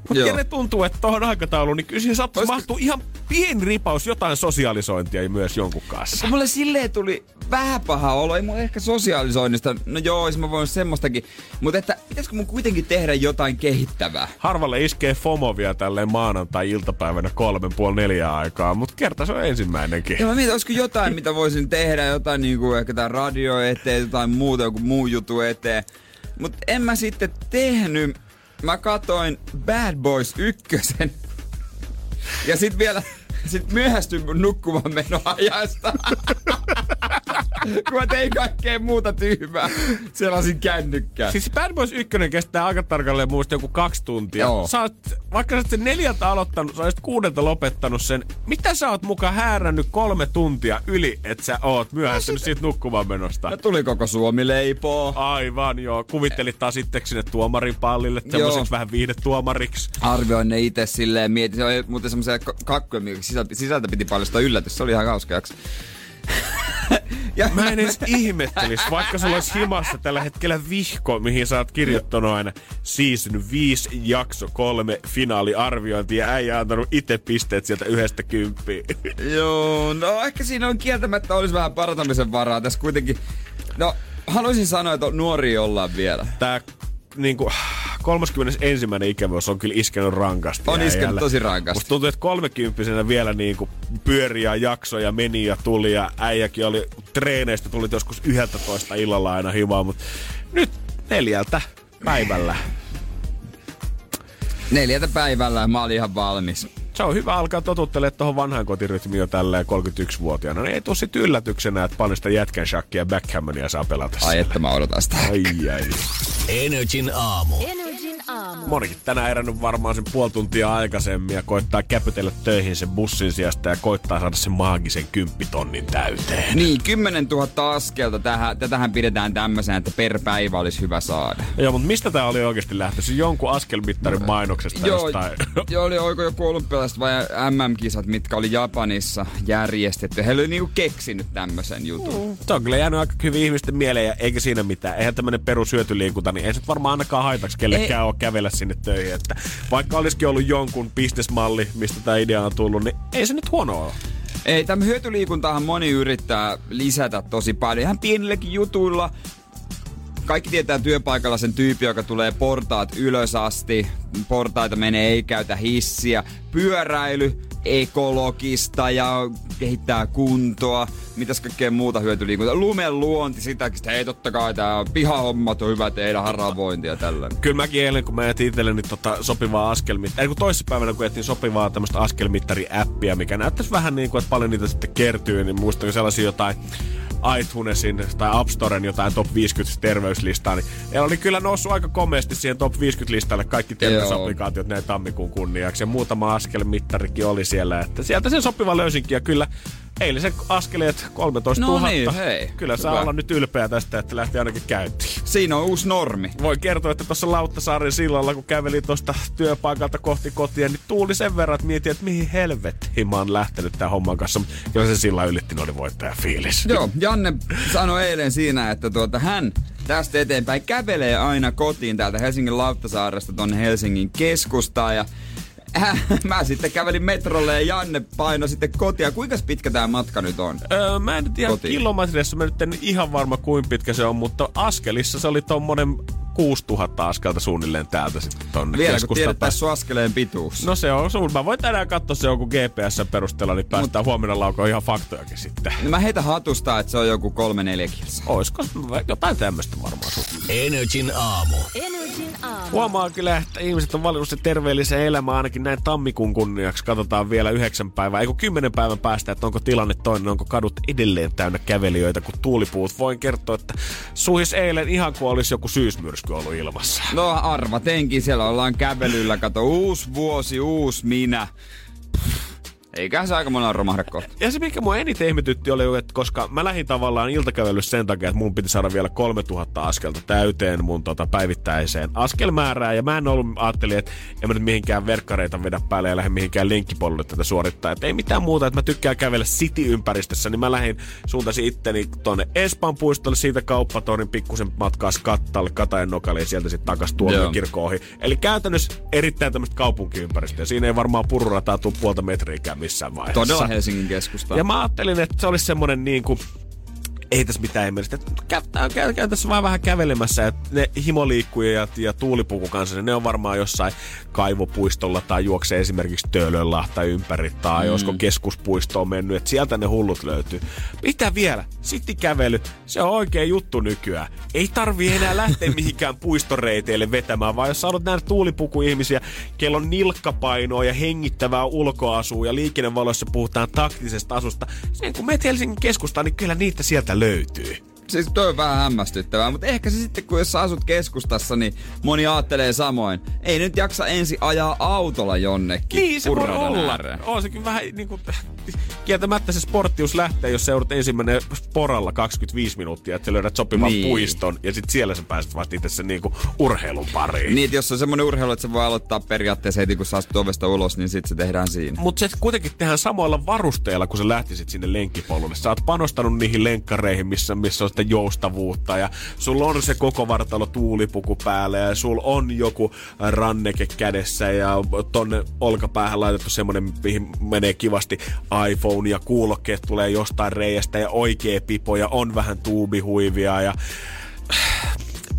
Mutta Joo. ne tuntuu, että tohon aikatauluun, niin kyllä siihen saattaisi Olisiko- mahtua ihan pieni ripaus jotain sosiaalisointia myös jonkun kanssa. Mulle silleen tuli vähän paha olo, ei mulla ehkä sosiaalisoinnista, no joo, ois mä voinut semmoistakin, mutta että pitäisikö mun kuitenkin tehdä jotain kehittävää? Harvalle iskee FOMO vielä tälleen maanantai-iltapäivänä kolmen puoli neljä aikaa, mutta kerta se on ensimmäinenkin. Ja mä mietin, olisiko jotain, mitä voisin tehdä, jotain niinku ehkä tää radio eteen, jotain muuta, joku muu juttu eteen. Mut en mä sitten tehnyt. Mä katoin Bad Boys ykkösen. Ja sit vielä sit myöhästyin mun nukkumaan menoajasta. Kun mä tein kaikkea muuta tyhmää. Selasin kännykkää. Siis Bad Boys 1 kestää aika tarkalleen muista joku kaksi tuntia. Joo. Sä oot, vaikka sä oot sen neljältä aloittanut, sä olisit kuudelta lopettanut sen. Mitä sä oot mukaan häärännyt kolme tuntia yli, että sä oot myöhästynyt siitä nukkumaan menosta? Ja tuli koko Suomi leipoo. Aivan joo. Kuvittelit taas itse sinne tuomarin pallille, semmoiseksi vähän viihdetuomariksi. Arvioin ne itse silleen, mietin, se oli muuten semmoisia k- kakkuja, mikä sisältä, sisältä piti paljastaa yllätys, se oli ihan hauska jakso. ja Mä en edes ihmettelis, vaikka sulla olisi himassa tällä hetkellä vihko, mihin sä oot kirjoittanut aina season 5, jakso 3, finaaliarviointi ja äijä antanut itse pisteet sieltä yhdestä kymppiin. Joo, no ehkä siinä on kieltämättä olisi vähän parantamisen varaa. Tässä kuitenkin, no haluaisin sanoa, että nuori ollaan vielä. Tää niinku, 31. ikävuosi on kyllä iskenyt rankasti. On iskenyt äijälle. tosi rankasti. Musta tuntuu, että kolmekymppisenä vielä niinku pyöriä jaksoja meni ja tuli ja äijäkin oli treeneistä tuli joskus 11 illalla aina himaan, mutta nyt neljältä päivällä. Neljältä päivällä mä olin ihan valmis. Se on hyvä alkaa totuttelemaan tuohon vanhaan kotirytmiin jo tälleen 31-vuotiaana. Niin ei tuu sit yllätyksenä, että paljon sitä jätkän shakkia ja backhammonia saa pelata. Ai että mä odotan sitä. Ai, ai. Energin aamu. Energin aamu. Monikin tänään herännyt varmaan sen puoli tuntia aikaisemmin ja koittaa käpytellä töihin sen bussin sijasta ja koittaa saada sen maagisen kymppitonnin täyteen. Niin, 10 000 askelta. Tähän, tätähän pidetään tämmöisenä, että per päivä olisi hyvä saada. Joo, mutta mistä tää oli oikeasti lähtöisin? Jonkun askelmittarin mainoksesta Joo, jostain. joo, oli oiko joku olympialaiset vai MM-kisat, mitkä oli Japanissa järjestetty. He oli niinku keksinyt tämmöisen jutun. Se on kyllä jäänyt aika hyvin ihmisten mieleen, ja eikä siinä mitään. Eihän tämmönen perushyötyliikunta, niin ei se varmaan ainakaan haitaksi kellekään Ei. ole kävellä sinne töihin. Että vaikka olisikin ollut jonkun bisnesmalli, mistä tämä idea on tullut, niin ei se nyt huono ole. Ei, tämä hyötyliikuntaahan moni yrittää lisätä tosi paljon. Ihan pienilläkin jutuilla. Kaikki tietää työpaikalla sen tyyppi, joka tulee portaat ylös asti. Portaita menee, ei käytä hissiä. Pyöräily, ekologista ja kehittää kuntoa. Mitäs kaikkea muuta hyötyliikuntaa? Lumen luonti, sitäkin. Sitten, Hei, totta kai tää pihahommat on hyvä tehdä, haravointia tällainen. Kyllä mäkin eilen, kun mä etin itselleni tota sopivaa askelmittaria, ei kun toissapäivänä, kun etin sopivaa tämmöistä askelmittari-appia, mikä näyttäisi vähän niin kuin, että paljon niitä sitten kertyy, niin muistan sellaisia jotain iTunesin tai App Storen jotain top 50 terveyslistaa, niin ne oli kyllä noussut aika komeasti siihen top 50 listalle kaikki terveysapplikaatiot näin tammikuun kunniaksi. Ja muutama askelmittarikin oli siellä, että sieltä sen sopiva löysinkin ja kyllä eilisen askeleet 13 000. No niin, hei. Kyllä saa Hyvä. olla nyt ylpeä tästä, että lähti ainakin käyntiin. Siinä on uusi normi. Voin kertoa, että tuossa Lauttasaaren sillalla, kun kävelin tuosta työpaikalta kohti kotia, niin tuuli sen verran, että mietin, että mihin helvettiin mä oon lähtenyt tämän homman kanssa. Kyllä se sillä ylitti, oli voittaja fiilis. Joo, Janne sanoi eilen siinä, että tuota, hän tästä eteenpäin kävelee aina kotiin täältä Helsingin Lauttasaaresta tonne Helsingin keskustaan ja mä sitten kävelin metrolle ja Janne paino sitten kotia. Kuinka pitkä tämä matka nyt on? Öö, mä en nyt ihan kilometreissä, mä nyt en ihan varma kuin pitkä se on, mutta askelissa se oli tommonen 6000 askelta suunnilleen täältä sitten tonne Vielä kun tässä sun askeleen pituus. No se on sun. Mä voin tänään katsoa se joku GPS perusteella, niin päästään huomenna laukoon ihan faktojakin sitten. No mä heitä hatusta, että se on joku kolme neljä kilsaa. Oisko jotain tämmöistä varmaan sun? Energin aamu. Energin aamu. Huomaa kyllä, että ihmiset on valinnut se terveellisen elämän ainakin näin tammikuun kunniaksi. Katsotaan vielä yhdeksän päivää, ei kun kymmenen päivän päästä, että onko tilanne toinen, onko kadut edelleen täynnä kävelijöitä kuin tuulipuut. Voin kertoa, että suhis eilen ihan kuin olisi joku syysmyrsky ollut ilmassa. No arvatenkin, siellä ollaan kävelyllä, kato, uusi vuosi, uusi minä. Eiköhän se aika monella romahda kohta. Ja se, mikä mua eniten ihmetytti, oli, että koska mä lähdin tavallaan iltakävelyssä sen takia, että mun piti saada vielä 3000 askelta täyteen mun tota päivittäiseen askelmäärään. Ja mä en ollut, ajattelin, että en mä nyt mihinkään verkkareita vedä päälle ja lähde mihinkään linkkipolulle tätä suorittaa. Että ei mitään muuta, että mä tykkään kävellä city-ympäristössä, niin mä lähdin suuntasin itteni tonne Espan puistolle, siitä kauppatorin pikkusen matkaa Skattalle, Katajan nokalle ja sieltä sitten takas tuomion kirkkoon ohi. Eli käytännössä erittäin tämmöistä kaupunkiympäristöä. Siinä ei varmaan pururataa tuu puolta metriäkään missään vaiheessa. Todella Helsingin keskusta. Ja mä ajattelin, että se olisi semmonen niinku, ei tässä mitään ihmeellistä. Käy, käy, käy tässä vaan vähän kävelemässä, että ne himoliikkujat ja tuulipuku kanssa, ne on varmaan jossain kaivopuistolla tai juoksee esimerkiksi Töölönlahta ympäri tai mm. olisiko keskuspuistoon mennyt, että sieltä ne hullut löytyy. Mitä vielä? Sitten kävely, se on oikea juttu nykyään. Ei tarvi enää lähteä mihinkään puistoreiteille vetämään, vaan jos sä nähdä tuulipukuihmisiä, kello on nilkkapainoa ja hengittävää ulkoasua ja liikennevaloissa puhutaan taktisesta asusta, sen kun meet Helsingin keskustaan, niin kyllä niitä sieltä löytyy löytyy siis toi on vähän hämmästyttävää, mutta ehkä se sitten, kun jos sä asut keskustassa, niin moni ajattelee samoin. Ei nyt jaksa ensi ajaa autolla jonnekin. Niin se voi olla. ääreen. On sekin vähän niin kuin, kieltämättä se sporttius lähtee, jos seudut ensimmäinen poralla 25 minuuttia, että sä löydät sopivan Niin. puiston ja sitten siellä sä pääset vasta itse sen niin kuin urheilun pariin. Niin, jos on semmoinen urheilu, että se voi aloittaa periaatteessa heti, kun sä astut ovesta ulos, niin sitten se tehdään siinä. Mutta se kuitenkin tehdään samoilla varusteilla, kun sä lähtisit sinne lenkkipolulle. Sä oot panostanut niihin lenkkareihin, missä, missä on sitä joustavuutta. Ja sulla on se koko vartalo tuulipuku päällä ja sulla on joku ranneke kädessä ja tonne olkapäähän laitettu semmonen, mihin menee kivasti iPhone ja kuulokkeet tulee jostain reiästä ja oikea pipo ja on vähän tuubihuivia ja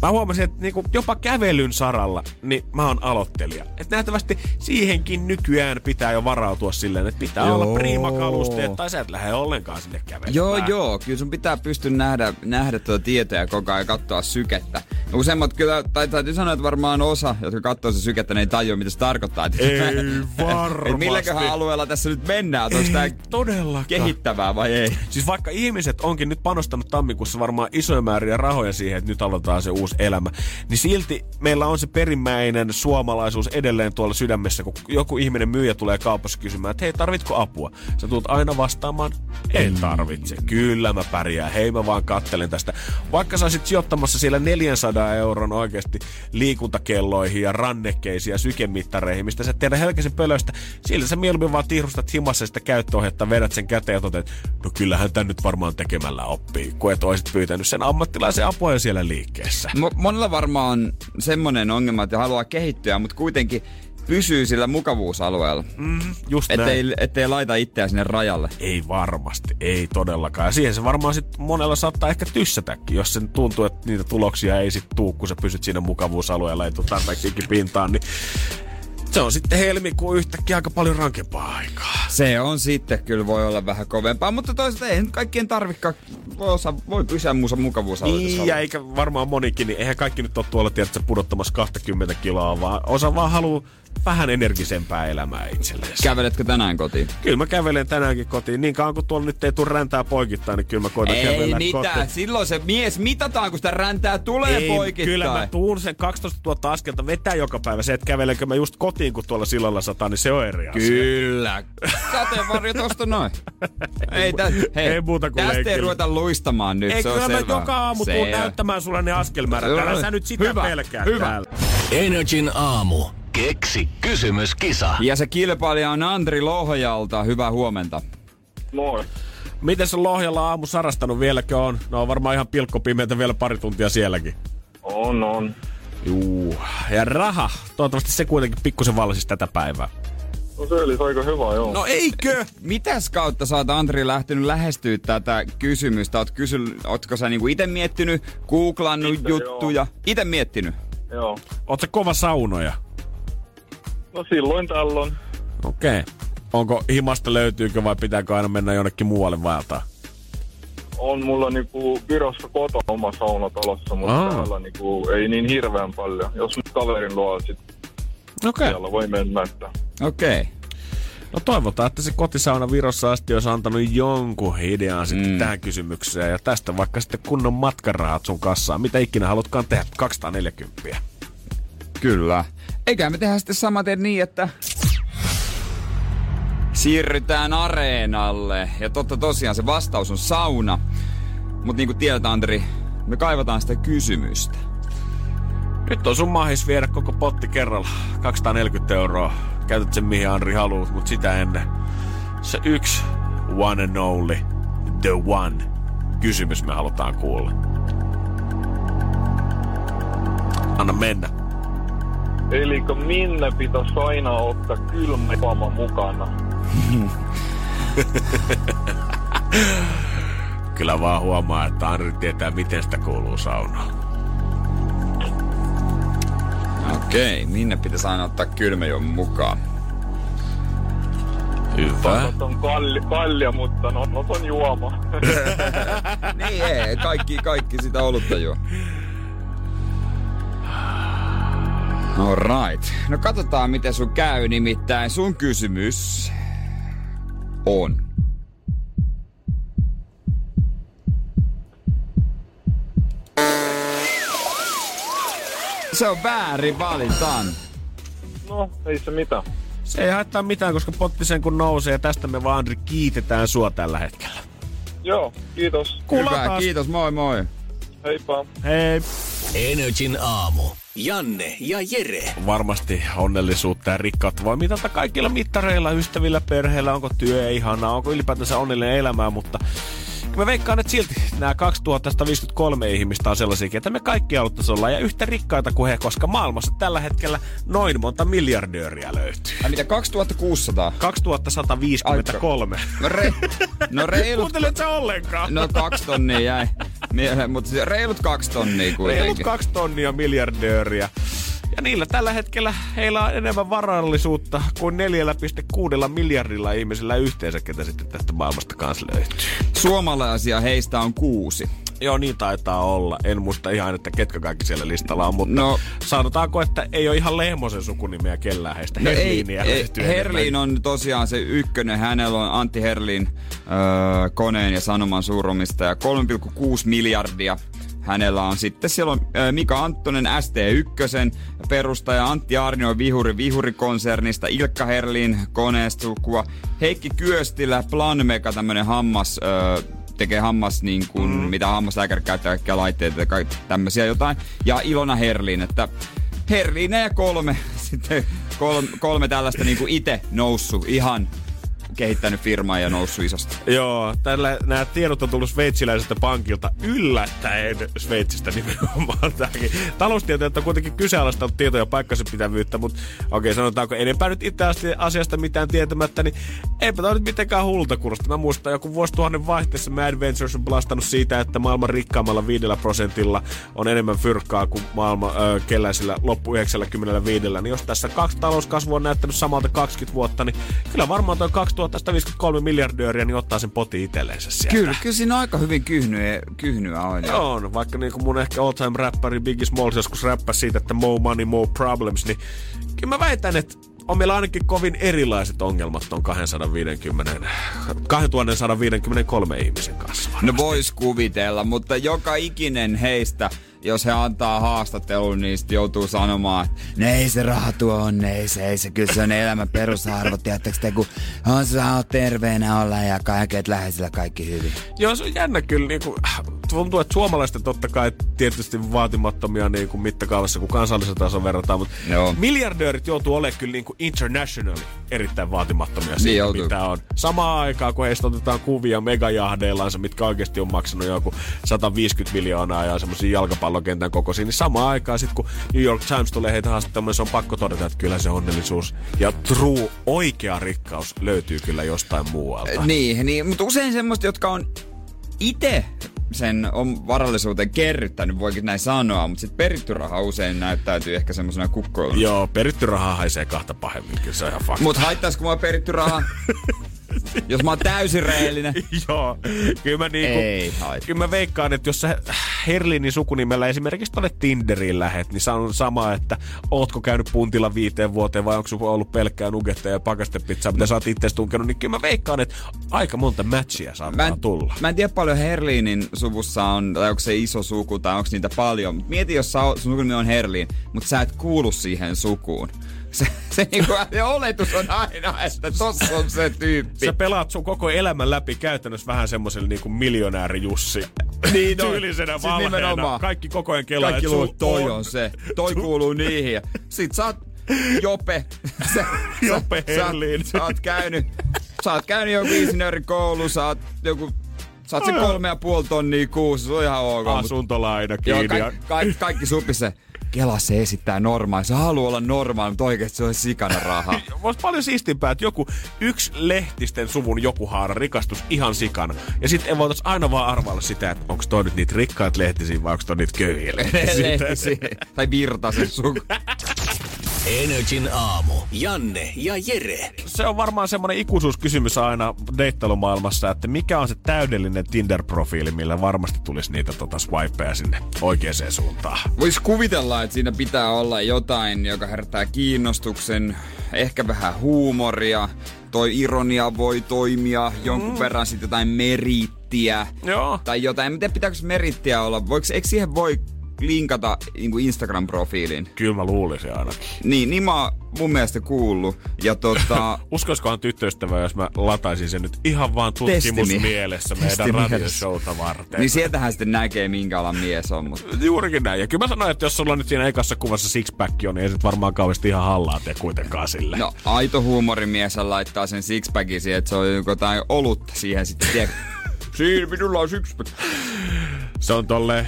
Mä huomasin, että niinku jopa kävelyn saralla, niin mä oon aloittelija. Että nähtävästi siihenkin nykyään pitää jo varautua silleen, että pitää Joo. olla priimakalusteet tai sä et lähde ollenkaan sinne kävelemään. Joo, joo. Kyllä sun pitää pystyä nähdä, nähdä tuota tietoja koko ajan ja katsoa sykettä. No Useimmat kyllä, tai täytyy sanoa, että varmaan osa, jotka katsoo se sykettä, ne ei tajua, mitä se tarkoittaa. Et- Ei et varmasti. milläköhän alueella tässä nyt mennään? Onko tämä Todellakaan. kehittävää vai ei? Siis vaikka ihmiset onkin nyt panostanut tammikuussa varmaan isoja määriä rahoja siihen, että nyt aloitetaan se uusi elämä, niin silti meillä on se perimmäinen suomalaisuus edelleen tuolla sydämessä, kun joku ihminen myyjä tulee kaupassa kysymään, että hei, tarvitko apua? Sä tulet aina vastaamaan, en tarvitse. Kyllä mä pärjään. Hei, mä vaan kattelen tästä. Vaikka sä olisit sijoittamassa siellä 400 euron oikeasti liikuntakelloihin ja rannekkeisiin ja sykemittareihin, mistä sä et tiedä helkäsen pölöstä, sillä sä mieluummin vaan tihrustat himassa sitä käyttöohjetta, vedät sen käteen ja toteat, no kyllähän tän nyt varmaan tekemällä oppii, kun et oisit pyytänyt sen ammattilaisen apua jo siellä liikkeessä. Mo- monella varmaan on semmonen ongelma, että haluaa kehittyä, mutta kuitenkin pysyy sillä mukavuusalueella. Mm, just näin. Ettei, ettei laita itseään sinne rajalle. Ei varmasti, ei todellakaan. Ja siihen se varmaan sit monella saattaa ehkä tyssätäkin, jos sen tuntuu, että niitä tuloksia ei sit tuu, kun sä pysyt siinä mukavuusalueella, ei tule tarpeeksi pintaan, niin se on sitten helmikuun yhtäkkiä aika paljon rankempaa aikaa. Se on sitten kyllä voi olla vähän kovempaa, mutta toisaalta ei nyt kaikkien tarvikaan, voi, osa, voi pysyä muussa jos Niin, ja eikä varmaan monikin, niin eihän kaikki nyt ole tuolla tiedätkö, pudottamassa 20 kiloa, vaan osa vaan haluaa vähän energisempää elämää itselleen. Käveletkö tänään kotiin? Kyllä mä kävelen tänäänkin kotiin. Niin kauan kuin tuolla nyt ei tule räntää poikittain, niin kyllä mä koitan Ei kävellä mitään, kotiin. silloin se mies mitataan, kun sitä räntää tulee Ei, poikittain. Kyllä mä tuun sen 12 000 askelta vetää joka päivä. Se, että kävelenkö mä just kotiin, kun tuolla sillalla sataa, niin se on eri asia. Kyllä. Sateenvarjo tosta noin. ei, tä, hei, Ei muuta kuin tästä ei ruveta luistamaan nyt, Ei, se on kyllä mä selvää. joka aamu tuun näyttämään sulle ne askelmäärät. Älä sä nyt sitä Hyvä, pelkää hyvä. täällä. Energin aamu. Keksi kysymyskisa. Ja se kilpailija on Andri Lohjalta. Hyvää huomenta. Moi. Miten se Lohjalla aamu sarastanut vieläkö on? No on varmaan ihan pilkkopimeitä vielä pari tuntia sielläkin. On, on. Juu. Ja raha. Toivottavasti se kuitenkin pikkusen valsisi tätä päivää. No se olisi aika hyvä, joo. No eikö? Mitäs kautta sä oot Andri lähtenyt lähestyä tätä kysymystä? Oot kysy, ootko sä niinku ite miettinyt, googlannut Itse, juttuja? Ite miettinyt? Joo. Oot sä kova saunoja? No silloin tällöin. Okei. Okay. Onko himasta löytyykö vai pitääkö aina mennä jonnekin muualle vaeltaa? On mulla niinku Virossa kotona oma saunatalossa, mutta Aa. täällä niinku ei niin hirveän paljon. Jos nyt kaverin luo sit Okei. Okay. siellä voi mennä, että Okei. Okay. No toivotaan, että se kotisauna Virossa asti olisi antanut jonkun idean sitten Mm. tähän kysymykseen. Ja tästä vaikka sitten kunnon matkarahat sun kassaan. Mitä ikinä halutkaan tehdä? 240. Kyllä. Eikä me tehdä sitten samaten niin, että siirrytään areenalle. Ja totta tosiaan se vastaus on sauna. Mutta niin kuin tiedät Andri, me kaivataan sitä kysymystä. Nyt on sun mahis viedä koko potti kerralla. 240 euroa. Käytät sen mihin Andri haluat, mutta sitä ennen. Se yksi one and only, the one kysymys me halutaan kuulla. Anna mennä. Eli minne pitäisi aina ottaa kylmä juoma mukana? Kyllä vaan huomaa, että Andri tietää, miten sitä kuuluu saunaan. Okei, minne pitäisi aina ottaa kylmäjuon mukaan? Hyvä. On kalli, kallia, mutta no, no on juoma. niin ei, kaikki, kaikki sitä olutta juo. All right. No katsotaan, miten sun käy. Nimittäin sun kysymys on. Se on väärin valintaan. No, ei se mitään. Se ei haittaa mitään, koska potti sen kun nousee ja tästä me vaan Andri kiitetään sua tällä hetkellä. Joo, kiitos. Kuulataan. Hyvä, kiitos, moi moi. Heippa. Hei. Energin aamu. Janne ja Jere. Varmasti onnellisuutta ja rikkautta voi mitata kaikilla mittareilla, ystävillä, perheellä, onko työ ihanaa, onko ylipäätänsä onnellinen elämää, mutta mä veikkaan, että silti nämä 2153 ihmistä on sellaisia, että me kaikki haluttaisiin olla ja yhtä rikkaita kuin he, koska maailmassa tällä hetkellä noin monta miljardööriä löytyy. Ai mitä, 2600? 2153. No, re, no reilut, Kuuntelet sä ollenkaan? no kaksi tonnia jäi mieleen, mutta reilut kaksi tonnia Reilut kuitenkin. kaksi tonnia miljardööriä. Ja niillä tällä hetkellä heillä on enemmän varallisuutta kuin 4,6 miljardilla ihmisillä yhteensä, ketä sitten tästä maailmasta kanssa löytyy. Suomalaisia heistä on kuusi. Joo, niin taitaa olla. En muista ihan, että ketkä kaikki siellä listalla on, mutta no. No. sanotaanko, että ei ole ihan Lehmosen sukunimeä kellään heistä. No ei, Herliiniä ei, Herlin enemmän. on tosiaan se ykkönen. Hänellä on Antti Herlin öö, koneen ja sanoman suuromistaja 3,6 miljardia. Hänellä on sitten siellä on ö, Mika Anttonen ST1 perustaja, Antti Arnio Vihuri Vihuri-konsernista, Ilkka Herlin koneesta sukua, Heikki Kyöstilä Planmeka tämmönen hammas ö, tekee hammas niin kuin, mm. mitä hammaslääkäri käyttää kaikkia laitteita ja tämmöisiä jotain. Ja Ilona Herlin, että Herliina ja kolme, sitten kolme, kolme tällaista niin kuin itse noussut ihan kehittänyt firmaa ja noussut isosti. Joo, tällä, nämä tiedot on tullut sveitsiläiseltä pankilta yllättäen Sveitsistä nimenomaan. Tämäkin. Taloustieteilijät on kuitenkin kyseenalaistanut tietoja ja paikkansa pitävyyttä, mutta okei, sanotaanko enempää nyt itse asiasta mitään tietämättä, niin eipä tämä nyt mitenkään hullulta kuulosta. Mä muistan joku vuosituhannen vaihteessa Mad Ventures on blastannut siitä, että maailman rikkaammalla viidellä prosentilla on enemmän fyrkkaa kuin maailman ö, kelläisillä loppu 95. Niin jos tässä kaksi talouskasvua on näyttänyt samalta 20 vuotta, niin kyllä varmaan tuo 2153 miljardööriä niin ottaa sen poti itselleensä sieltä. Kyllä, kyllä siinä aika hyvin kyhnyä, kyhnyä on. Ja Joo, on. vaikka niinku mun ehkä all time räppäri Biggie Smalls joskus räppäsi siitä, että more money, more problems, niin kyllä mä väitän, että on meillä ainakin kovin erilaiset ongelmat ton 250, 2153 ihmisen kanssa. No vois kuvitella, mutta joka ikinen heistä, jos he antaa haastattelun, niin sit joutuu sanomaan, että ne ei se raha tuo onne, ei se, ei se, kyllä se on elämän perusarvo, tiedättekö te, kun on saa terveenä olla ja kaiket läheisillä kaikki hyvin. Joo, se on jännä kyllä. Niin kuin, tuntuu, että suomalaiset totta kai tietysti vaatimattomia niin kuin mittakaavassa, kun kansallisella tasolla verrataan, mutta Joo. miljardöörit joutuu olemaan kyllä niin kuin internationally erittäin vaatimattomia Niin siitä, joutuu. mitä on. Samaan aikaan, kun heistä otetaan kuvia megajahdeillansa, mitkä oikeasti on maksanut joku 150 miljoonaa ja semmoisia jalkapallokentän kokoisia, niin samaan aikaan sitten kun New York Times tulee heitä haastattelemaan, se on pakko todeta, että kyllä se onnellisuus ja true, oikea rikkaus löytyy kyllä jostain muualta. Niin, niin, mutta usein semmoista, jotka on itse sen on varallisuuteen kerryttänyt, voikin näin sanoa, mutta sitten peritty raha usein näyttäytyy ehkä semmoisena kukkoiluna. Joo, peritty raha haisee kahta pahemmin, kyllä se on ihan fakta. Mut haittaisiko mua peritty raha? Jos mä oon täysin rehellinen. Joo, kyllä mä, niinku, Ei kyllä mä veikkaan, että jos sä Herlinin sukunimellä esimerkiksi tonne Tinderiin lähet, niin se on sama, että ootko käynyt puntilla viiteen vuoteen vai onko sulla ollut pelkkää nugetteja ja pakastepizzaa, mitä sä oot itse tunkenut, niin kyllä mä veikkaan, että aika monta matchia saattaa Mä en, tulla. mä en tiedä paljon Herliinin suvussa on, tai onko se iso suku, tai onko niitä paljon. Mieti, jos sä, sun sukunimi on Herliin, mutta sä et kuulu siihen sukuun. Se, se, niinku, se oletus on aina, että tossa on se tyyppi. Sä pelaat sun koko elämän läpi käytännössä vähän semmoiselle niinku miljonääri Jussi. Niin on. Tyylisenä Siis valheena. nimenomaan. Kaikki koko ajan kelaa, Kaikki luulee, että toi on se. Toi kuuluu niihin. Sit sä oot Jope. Sä, Jope sä, Herliin. sä, sä, oot käynyt, sä oot käynyt joku insinöörikoulu, sä oot joku oot se kolme ja puoli tonnia kuussa, se on ihan ok. Asuntolaina Joo, kiinni. ka- ja- ka- kaikki supisse. Kela se esittää normaali. Se haluaa olla normaali, mutta oikeesti se on sikana rahaa. Olisi paljon siistimpää, että joku yksi lehtisten suvun joku haara rikastus ihan sikana. Ja sitten voitaisiin aina vaan arvailla sitä, että onko toi nyt niitä rikkaat lehtisiä vai onko toi niitä köyhiä lehtisiä. Lehtisi. tai Virtasen suku. Energin aamu. Janne ja Jere. Se on varmaan semmoinen ikuisuuskysymys aina deittelumaailmassa, että mikä on se täydellinen Tinder-profiili, millä varmasti tulisi niitä tota swipeja sinne oikeaan suuntaan. Voisi kuvitella, että siinä pitää olla jotain, joka herättää kiinnostuksen, ehkä vähän huumoria, toi ironia voi toimia, jonkun mm. verran sitten jotain merittiä. Joo. Tai jotain, en tiedä pitääkö se merittiä olla, voiko, eikö siihen voi linkata niin Instagram-profiiliin. Kyllä mä luulisin ainakin. Niin, niin mä oon mun mielestä kuullut. Ja tota, Uskoisikohan tyttöystävä, jos mä lataisin sen nyt ihan vaan tutkimusmielessä meidän radioshowta varten. niin sieltähän sitten näkee, minkä alan mies on. Mutta Juurikin näin. Ja kyllä mä sanoin, että jos sulla nyt siinä ekassa kuvassa sixpack on, niin ei sit varmaan kauheasti ihan hallaa tee kuitenkaan sille. no, aito huumorimies laittaa sen sixpackin siihen, että se on jotain olutta siihen sitten. Siinä minulla on sixpack. Se on tolle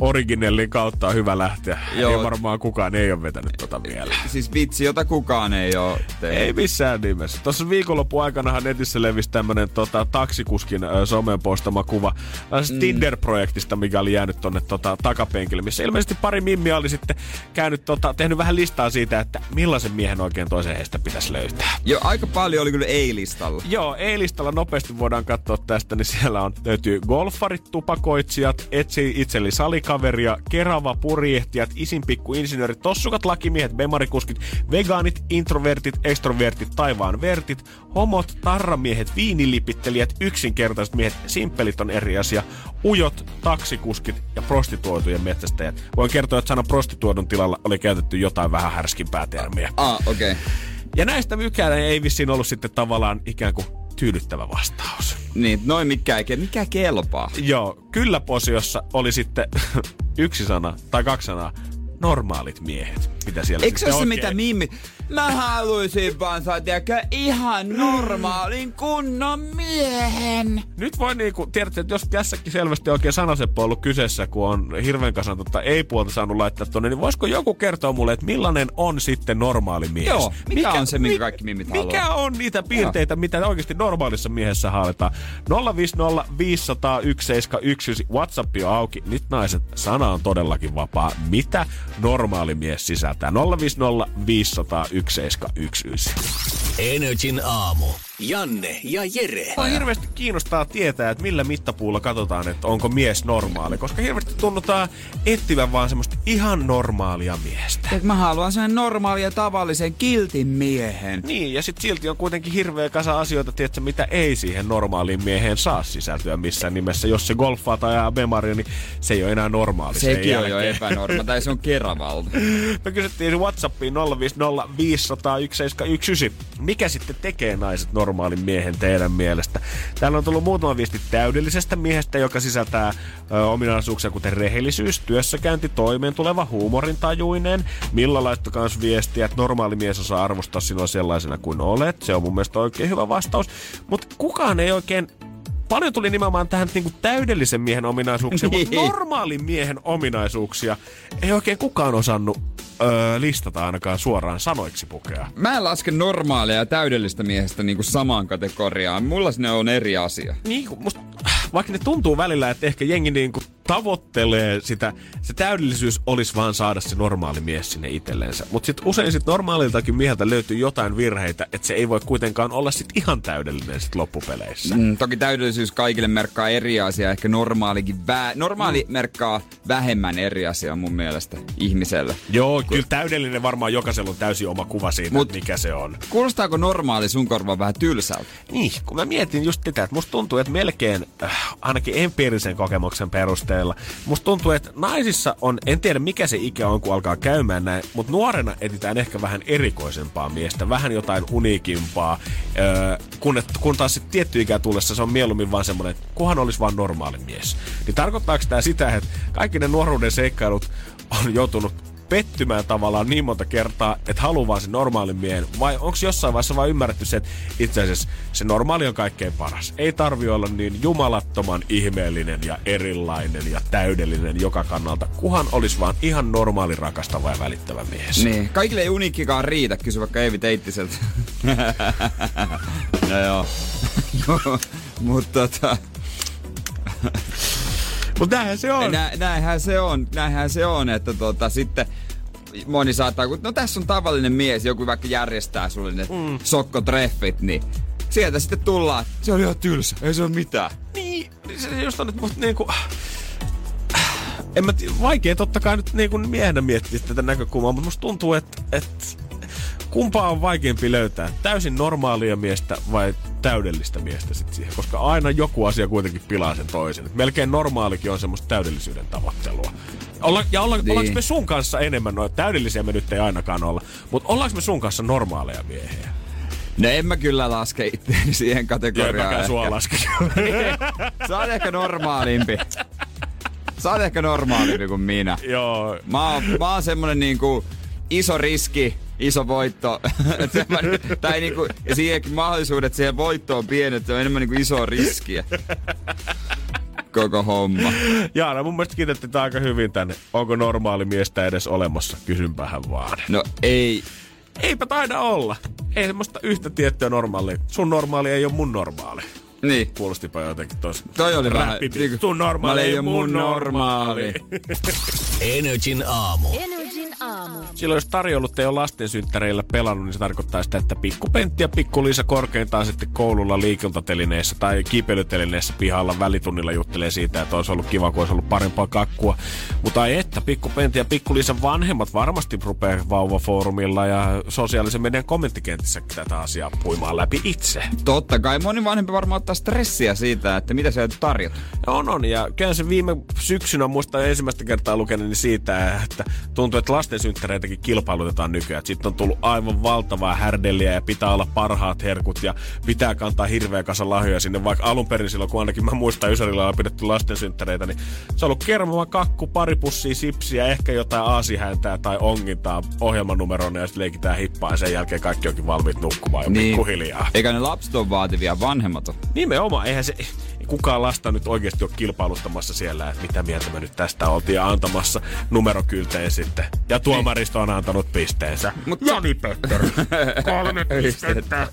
originellin kautta on hyvä lähteä. Joo. Joo. Ei varmaan kukaan ei ole vetänyt tota vielä. Siis vitsi, jota kukaan ei oo tehnyt. Ei missään nimessä. Tuossa viikonlopun aikanahan netissä levisi tämmönen tota, taksikuskin ö, somen postama kuva mm. Tinder-projektista, mikä oli jäänyt tonne tota, takapenkille, missä ilmeisesti pari mimmiä oli sitten käynyt, tota, tehnyt vähän listaa siitä, että millaisen miehen oikein toisen heistä pitäisi löytää. Jo, aika paljon oli kyllä ei-listalla. Joo, E-listalla nopeasti voidaan katsoa tästä, niin siellä on, löytyy golfarit, tupakoitsijat, etsi itselleni salikaveria, kerava, purjehtijat, isinpikku, insinöörit, tossukat, lakimiehet, bemarikuskit, vegaanit, introvertit, extrovertit, taivaan vertit, homot, tarramiehet, viinilipittelijät, yksinkertaiset miehet, simppelit on eri asia, ujot, taksikuskit ja prostituoitujen metsästäjät. Voin kertoa, että sana prostituoidun tilalla oli käytetty jotain vähän härskimpää termiä. Ah, okei. Okay. Ja näistä mikään ei vissiin ollut sitten tavallaan ikään kuin tyydyttävä vastaus. Niin, noin mikä, ei- mikä kelpaa. Joo, kyllä posiossa oli sitten yksi sana tai kaksi sanaa. Normaalit miehet. Mitä siellä Eikö se ole se, mitä Mimmi... Mä haluaisin vaan tiedätkö, ihan normaalin kunnon miehen. Nyt voi niinku, tiedätte, että jos tässäkin selvästi oikein sanaseppo ollut kyseessä, kun on hirveän kasan tota ei-puolta saanut laittaa tonne, niin voisiko joku kertoa mulle, että millainen on sitten normaali mies? Joo, mikä on se, minkä kaikki mimmit Mikä haluaa? on niitä piirteitä, mitä oikeasti normaalissa miehessä haetaan? 050 500 171, WhatsApp on auki. Nyt naiset, sana on todellakin vapaa. Mitä normaali mies sisältää? 050 500 171. Energin aamu. Janne ja Jere. Mua hirveästi kiinnostaa tietää, että millä mittapuulla katsotaan, että onko mies normaali. Koska hirveästi tunnutaan etsivän vaan semmoista ihan normaalia miestä. Et mä haluan sen normaalin ja tavallisen kiltin miehen. Niin, ja sitten silti on kuitenkin hirveä kasa asioita, tiedätkö, mitä ei siihen normaaliin mieheen saa sisältyä missään nimessä. Jos se golfaa tai ajaa bemaria, niin se ei ole enää normaali. Sekin on jo jälkeen. epänorma, tai se on keravalta. Me kysyttiin Whatsappiin 050 500 171. Mikä sitten tekee naiset normaalin miehen teidän mielestä? Täällä on tullut muutama viesti täydellisestä miehestä, joka sisältää ö, ominaisuuksia kuten rehellisyys, työssäkäynti, toimeentuleva, huumorintajuinen. Milla laittoi kans viestiä, että normaali mies osaa arvostaa sinua sellaisena kuin olet. Se on mun mielestä oikein hyvä vastaus. Mutta kukaan ei oikein Paljon tuli nimenomaan tähän niin kuin täydellisen miehen ominaisuuksia, mutta Niin. normaalin miehen ominaisuuksia ei oikein kukaan osannut öö, listata ainakaan suoraan sanoiksi pukea. Mä en laske normaalia ja täydellistä miehestä niinku samaan kategoriaan. Mulla ne on eri asia. Niin, musta, vaikka ne tuntuu välillä, että ehkä jengi niin kuin tavoittelee sitä, se täydellisyys olisi vaan saada se normaali mies sinne itsellensä. Mutta sitten usein sit normaaliltakin mieheltä löytyy jotain virheitä, että se ei voi kuitenkaan olla sit ihan täydellinen sit loppupeleissä. Mm, toki täydellisyys kaikille merkkaa eri asia. Ehkä normaalikin vä- normaali merkkaa vähemmän eri asia mun mielestä ihmiselle. Joo, kyllä täydellinen varmaan jokaisella on täysin oma kuva siitä, Mut- Mut, mikä se on. Kuulostaako normaali sun korvaan vähän tylsältä? Niin, kun mä mietin just tätä, että musta tuntuu, että melkein, äh, ainakin empiirisen kokemuksen perusteella, musta tuntuu, että naisissa on, en tiedä mikä se ikä on, kun alkaa käymään näin, mutta nuorena etsitään ehkä vähän erikoisempaa miestä, vähän jotain uniikimpaa, äh, kun, et, kun taas sitten tietty ikä tullessa se on mieluummin vaan semmoinen, että kuhan olisi vaan normaali mies. Niin tarkoittaako tämä sitä, että kaikki ne nuoruuden seikkailut on joutunut pettymään tavallaan niin monta kertaa, että haluaa vaan sen normaalin miehen, vai onko jossain vaiheessa vaan ymmärretty se, että itse asiassa se normaali on kaikkein paras. Ei tarvi olla niin jumalattoman ihmeellinen ja erilainen ja täydellinen joka kannalta, kuhan olisi vaan ihan normaali rakastava ja välittävä mies. Niin, kaikille ei uniikkikaan riitä, kysy vaikka Eevi Teittiseltä. no joo. Joo, Mutta tota, Mutta näinhän se on. nä, näinhän se on, näinhän se on, että tota, sitten moni saattaa, kun no tässä on tavallinen mies, joku vaikka järjestää sulle ne mm. sokkotreffit, niin sieltä sitten tullaan, se on ihan tylsä, ei se ole mitään. Niin, se just on, musta niinku... En mä tii, vaikea totta kai nyt niinku miehenä miettiä tätä näkökulmaa, mutta musta tuntuu, että, että kumpaa on vaikeampi löytää? Täysin normaalia miestä vai täydellistä miestä sit siihen? Koska aina joku asia kuitenkin pilaa sen toisen. Et melkein normaalikin on semmoista täydellisyyden tavoittelua. Olla, ja olla, niin. ollaanko me sun kanssa enemmän noita? Täydellisiä me nyt ei ainakaan olla. Mutta ollaanko me sun kanssa normaaleja miehiä? No en mä kyllä laske itseäni siihen en kategoriaan. mäkään sua ehkä. laske. Sä oot ehkä normaalimpi. Sä oot ehkä normaalimpi kuin minä. Joo. Mä oon, mä oon semmonen niinku iso riski, iso voitto. Tai niinku, ja siihenkin mahdollisuudet siihen voittoon on pienet, se on enemmän niinku iso riskiä. Koko homma. Jaana, mun mielestä kiteytti aika hyvin tänne. Onko normaali miestä edes olemassa? Kysynpähän vaan. No ei. Eipä taida olla. Ei semmoista yhtä tiettyä normaalia. Sun normaali ei ole mun normaali. Niin. Kuulostipa jotenkin tos. Toi oli vähän... Räppiti. niinku- Sun normaali ei mun normaali. Energin aamu. Energin aamu. Silloin jos tarjoulut ei ole lastensynttäreillä pelannut, niin se tarkoittaa sitä, että pikku Pentti ja pikku Liisa korkeintaan sitten koululla liikuntatelineessä tai kiipeilytelineessä pihalla välitunnilla juttelee siitä, että olisi ollut kiva, kun olisi ollut parempaa kakkua. Mutta ei että, pikku Pentti ja pikku Liisan vanhemmat varmasti rupeaa vauvafoorumilla ja sosiaalisen median kommenttikentissä tätä asiaa puimaan läpi itse. Totta kai moni vanhempi varmaan ottaa stressiä siitä, että mitä sieltä tarjota. On, on. Ja kyllä se viime syksynä muista ensimmäistä kertaa lukeneeni siitä, että tuntuu, että lastensynttäreitäkin kilpailutetaan nykyään. Sitten on tullut aivan valtavaa härdelliä ja pitää olla parhaat herkut ja pitää kantaa hirveä kasa lahjoja sinne. Vaikka alun perin silloin, kun ainakin mä muistan Ysärillä on pidetty lastensynttäreitä, niin se on ollut kermava kakku, pari pussia sipsiä, ehkä jotain aasihäntää tai ongintaa ohjelmanumeroon ja sitten leikitään hippaa ja sen jälkeen kaikki onkin valmiit nukkumaan jo niin. pikkuhiljaa. Eikä ne lapset ole vaativia, vanhemmat on. Nimenomaan, eihän se kukaan lasta nyt oikeasti ole kilpailuttamassa siellä, että mitä mieltä me nyt tästä oltiin antamassa numerokylteen sitten. Ja tuomaristo on antanut pisteensä. Mut Jani Petter, kolme pistettä.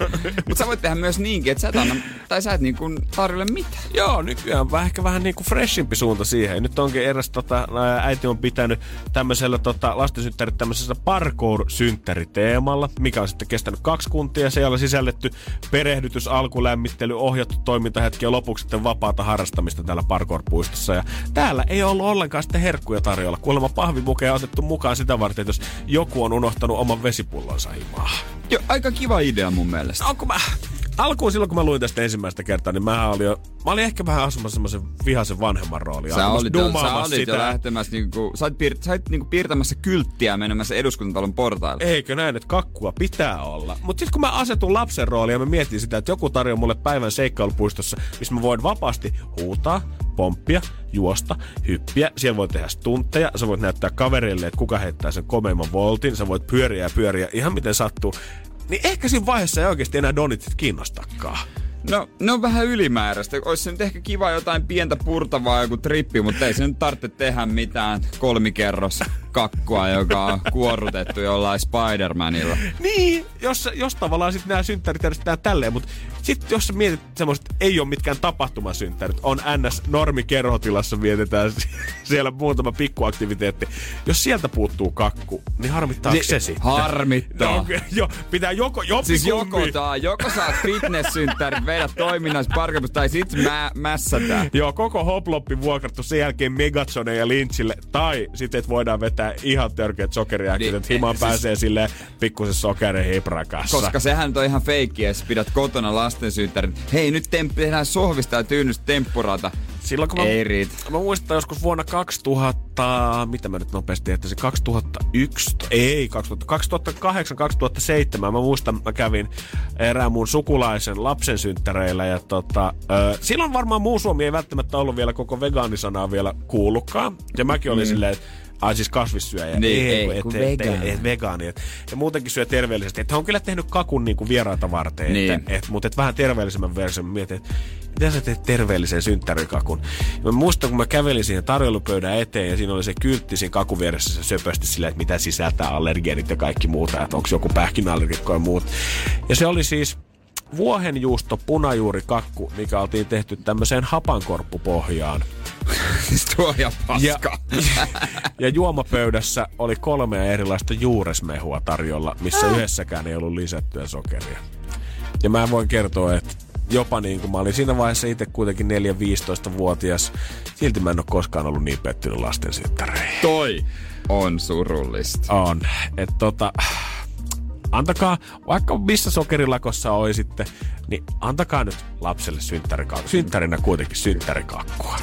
Mutta sä voit tehdä myös niinkin, että sä et anna, tai sä et niin kuin tarjolle mitään. Joo, nykyään vähän ehkä vähän niinku freshimpi suunta siihen. Nyt onkin eräs tota, äiti on pitänyt tämmöisellä tota, lastensynttärit tämmöisessä parkour-synttäriteemalla, mikä on sitten kestänyt kaksi kuntia. Siellä on sisälletty perehdytys, alkulämmittely, ohjattu toimintahetki ja lopuksi sitten vapaata harrastamista täällä parkour-puistossa. Ja täällä ei ollut ollenkaan sitten herkkuja tarjolla. Kuulemma pahvimukeja on otettu mukaan sitä varten, että jos joku on unohtanut oman vesipullonsa himaa. Jo, aika kiva idea mun mielestä. Onko mä... Alkuun silloin, kun mä luin tästä ensimmäistä kertaa, niin mä olin jo... Mä olin ehkä vähän asumassa semmoisen vihaisen vanhemman roolin. Sä olit, jo, sä olit jo lähtemässä, niinku, sä olit, piir, sä olit niinku piirtämässä kylttiä menemässä eduskuntatalon portaille. Eikö näin, että kakkua pitää olla? Mutta sitten kun mä asetun lapsen rooliin ja mä mietin sitä, että joku tarjoaa mulle päivän seikkailupuistossa, missä mä voin vapaasti huutaa, pomppia, juosta, hyppiä. Siellä voi tehdä stuntteja, sä voit näyttää kaverille, että kuka heittää sen komeimman voltin, sä voit pyöriä ja pyöriä ihan miten sattuu. Niin ehkä siinä vaiheessa ei oikeasti enää donit sit kiinnostakaan. No, ne on vähän ylimääräistä. Olisi se nyt ehkä kiva jotain pientä purtavaa, joku trippi, mutta ei se nyt tarvitse tehdä mitään kolmikerros kakkua, joka on kuorrutettu jollain Spider-Manilla. Niin, jos, jos tavallaan sitten nämä synttärit järjestetään tälleen, mutta sitten jos sä mietit semmoista, että ei ole mitkään tapahtumasynttärit, on NS normikerhotilassa vietetään sie- siellä muutama pikkuaktiviteetti. Jos sieltä puuttuu kakku, niin harmittaako Niin, se sitten? harmittaa. No, jo, pitää joko, joppi Siis joko, tää, joko saat fitness-synttärit, vedät toiminnassa parkeilussa, tai sit mä, mässätään. Joo, koko hoploppi vuokrattu sen jälkeen Megazone ja Lynchille, tai sitten voidaan vetää ihan törkeät sokeria, Niin, että himaan siis- pääsee silleen pikkusen sokerin hiprakassa. Koska sehän on ihan feikki, jos pidät kotona lastensynttärit. Hei, nyt temp- tehdään sohvista ja tyynystä temppurata. Silloin kun mä, Ei riitä. mä muistan joskus vuonna 2000, mitä mä nyt nopeasti ehtisin, 2001, ei 2000, 2008-2007, mä muistan mä kävin erään mun sukulaisen lapsen synttäreillä ja tota, ö, silloin varmaan muu Suomi ei välttämättä ollut vielä koko vegaanisanaa vielä kuullutkaan. Ja mäkin olin mm. silleen, että Ai siis kasvissyöjä. Niin, ei, kun kun et, et, vegaani. et, et, vegaani. Et, ja muutenkin syö terveellisesti. Että on kyllä tehnyt kakun niinku vieraita varten. Niin. Että, et, mutta et vähän terveellisemmän version. Mietin, että mitä sä teet terveellisen synttärikakun? Ja mä muistan, kun mä kävelin siihen tarjoilupöydän eteen ja siinä oli se kyltti siinä kakun vieressä se söpösti silleen, että mitä sisältää allergeenit ja kaikki muuta. Että onko joku pähkinäallergikko ja muut. Ja se oli siis vuohenjuusto punajuurikakku, mikä oltiin tehty tämmöiseen hapankorppupohjaan. Siis tuo ja paska. Ja juomapöydässä oli kolmea erilaista juuresmehua tarjolla, missä yhdessäkään ei ollut lisättyä sokeria. Ja mä voin kertoa, että jopa niin kuin mä olin siinä vaiheessa itse kuitenkin 4-15-vuotias, silti mä en ole koskaan ollut niin pettynyt lasten synttäreihin. Toi on surullista. On. Että tota, antakaa, vaikka missä sokerilakossa oli sitten, niin antakaa nyt lapselle synttärikakkua. Synttärinä kuitenkin synttärikakkua.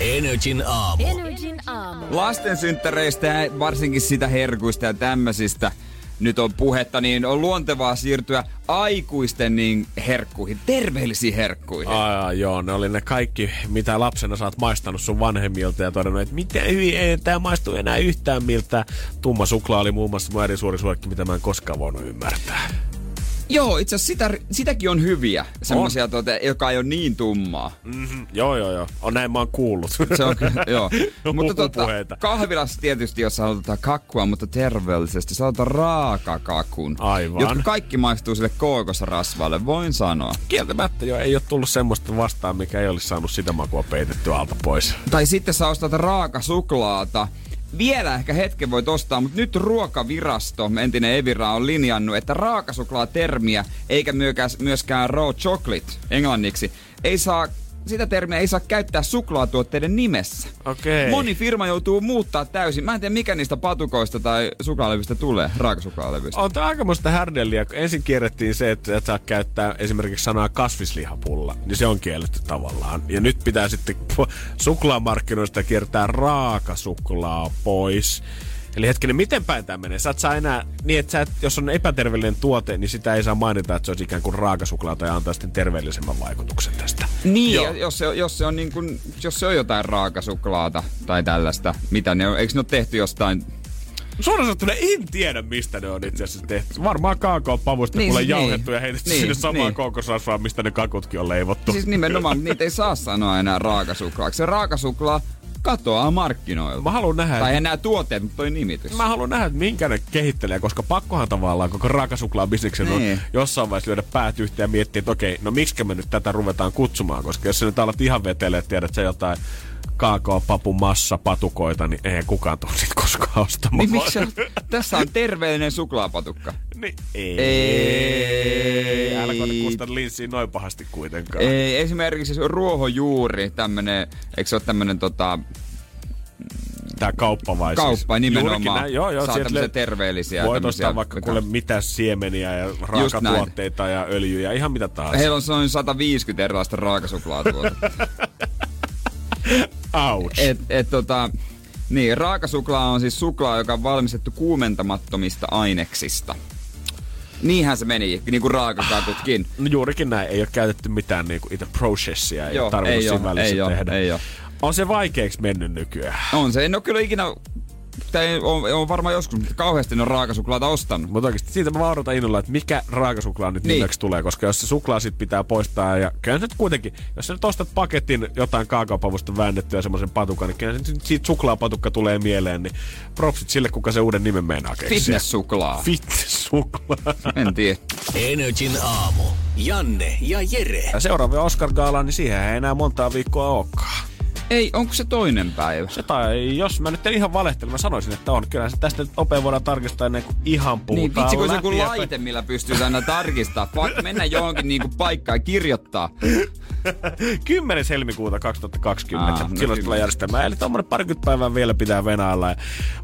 Energin aamu. Energin aamu. Lasten synttäreistä ja varsinkin sitä herkuista ja tämmöisistä nyt on puhetta, niin on luontevaa siirtyä aikuisten niin herkkuihin, terveellisiin herkkuihin. Aa, joo, ne oli ne kaikki, mitä lapsena sä oot maistanut sun vanhemmilta ja todennut, että miten hyvin ei tää maistu enää yhtään miltä. Tumma suklaa oli muun muassa mun eri suuri suosikki, mitä mä en koskaan voinut ymmärtää. Joo, itse asiassa sitä, sitäkin on hyviä, semmoisia, tuota, joka ei ole niin tummaa. Mm-hmm. Joo, joo, joo. On näin mä oon kuullut. Se on kyllä, joo. mutta Huhupuheita. kahvilassa tietysti, jos halutaan kakkua, mutta terveellisesti, sä otat raakakakun. Aivan. Jotka kaikki maistuu sille kookosrasvalle, voin sanoa. Kieltämättä jo ei ole tullut semmoista vastaan, mikä ei olisi saanut sitä makua peitettyä alta pois. Tai sitten sä ostat raakasuklaata. Vielä ehkä hetken voit ostaa, mutta nyt ruokavirasto, entinen Evira, on linjannut, että raakasuklaa-termiä, eikä myöskään, myöskään raw chocolate englanniksi, ei saa sitä termiä ei saa käyttää suklaatuotteiden nimessä. Okei. Moni firma joutuu muuttaa täysin. Mä en tiedä, mikä niistä patukoista tai suklaalevyistä tulee, raakasuklaalevyistä. On tää aikamoista härdelliä, kun ensin kierrettiin se, että et saa käyttää esimerkiksi sanaa kasvislihapulla, niin se on kielletty tavallaan. Ja nyt pitää sitten suklaamarkkinoista kiertää raakasuklaa pois. Eli hetkinen, miten päin tämä menee? Sä et saa enää, niin että sä et, jos on epäterveellinen tuote, niin sitä ei saa mainita, että se olisi ikään kuin raakasuklaa tai antaa sitten terveellisemmän vaikutuksen tästä. Niin, Joo. ja jos se, on- jos se on niin kuin, jos se on jotain raakasuklaata tai tällaista, mitä ne on, eikö ne ole tehty jostain Suoraan sanottuna en tiedä, mistä ne on itse asiassa tehty. Varmaan kaakaopavusta Niin, niin, kuule niin. jauhettu ja heitetty Niin, sinne samaan niin. kookosrasvaan, mistä ne kakutkin on leivottu. Siis nimenomaan, niitä ei saa sanoa enää raakasuklaaksi. Se raakasuklaa katoaa markkinoilta. Mä haluan nähdä, Tai enää tuotteet, mutta toi nimitys. Mä haluan nähdä, että minkä ne kehittelee, koska pakkohan tavallaan koko raakasuklaa bisneksen on Niin. jossain vaiheessa lyödä päät yhteen ja miettiä, että okei, no miksi me nyt tätä ruvetaan kutsumaan, koska jos sä nyt alat ihan vetelee, että tiedät sä jotain kaakao, papu, massa, patukoita, niin ei kukaan tule sit koskaan ostamaan. Niin miksi on, tässä on terveellinen suklaapatukka. Niin, ei. Ei. Älä kustaa linssiin noin pahasti kuitenkaan. Ei, esimerkiksi se ruohonjuuri, tämmönen, eikö se ole tämmönen tota, Tää kauppa vai siis? kauppa nimenomaan. Juurikin näin, joo, joo. Saa tämmöisiä terveellisiä. Voit ostaa vaikka kuule mitä siemeniä ja raakatuotteita ja öljyjä, ihan mitä tahansa. Heillä on noin 150 erilaista raakasuklaatuotetta. Ouch. et, et tota, niin, raakasuklaa on siis suklaa, joka on valmistettu kuumentamattomista aineksista. Niinhän se meni, niin kuin raakakakutkin. No juurikin näin, ei ole käytetty mitään niinku itse processia, ei Joo, ole tarvinnut ei siinä oo, välissä ei tehdä. ei oo. On se vaikeaksi mennyt nykyään. On se, en ole kyllä ikinä, tai on, on varmaan joskus, mutta kauheasti ne on raakasuklaata ostanut. Mutta oikeasti siitä mä vaan odotan innolla, että mikä raakasuklaa nyt Niin. nimeksi tulee, koska jos se suklaa sit pitää poistaa ja kyllä nyt kuitenkin, jos sä nyt ostat paketin jotain kaakaopavusta väännettyä semmoisen patukan, niin kyllä se nyt siitä suklaapatukka tulee mieleen, niin propsit sille, kuka se uuden nimen meinaa keksiä. Fitness-suklaa. Fitness-suklaa. En tiedä. Energin aamu. Janne ja Jere. Ja seuraava oscar Gaalaan, niin siihen ei enää montaa viikkoa olekaan. Ei, onko se toinen päivä? Se tai jos mä nyt en ihan valehtele, mä sanoisin, että on. Kyllä tästä nopein voidaan tarkistaa ennen kuin ihan puhutaan Niin, vitsi kun se joku ja- laite, millä pystyy aina tarkistaa. Fuck, mennä johonkin niinku paikkaan ja kirjoittaa. 10. helmikuuta 2020. Ah, Ah, no Silloin kyllä. tulee järjestelmään. Eli tuommoinen parikymmentä päivää vielä pitää venailla. Ja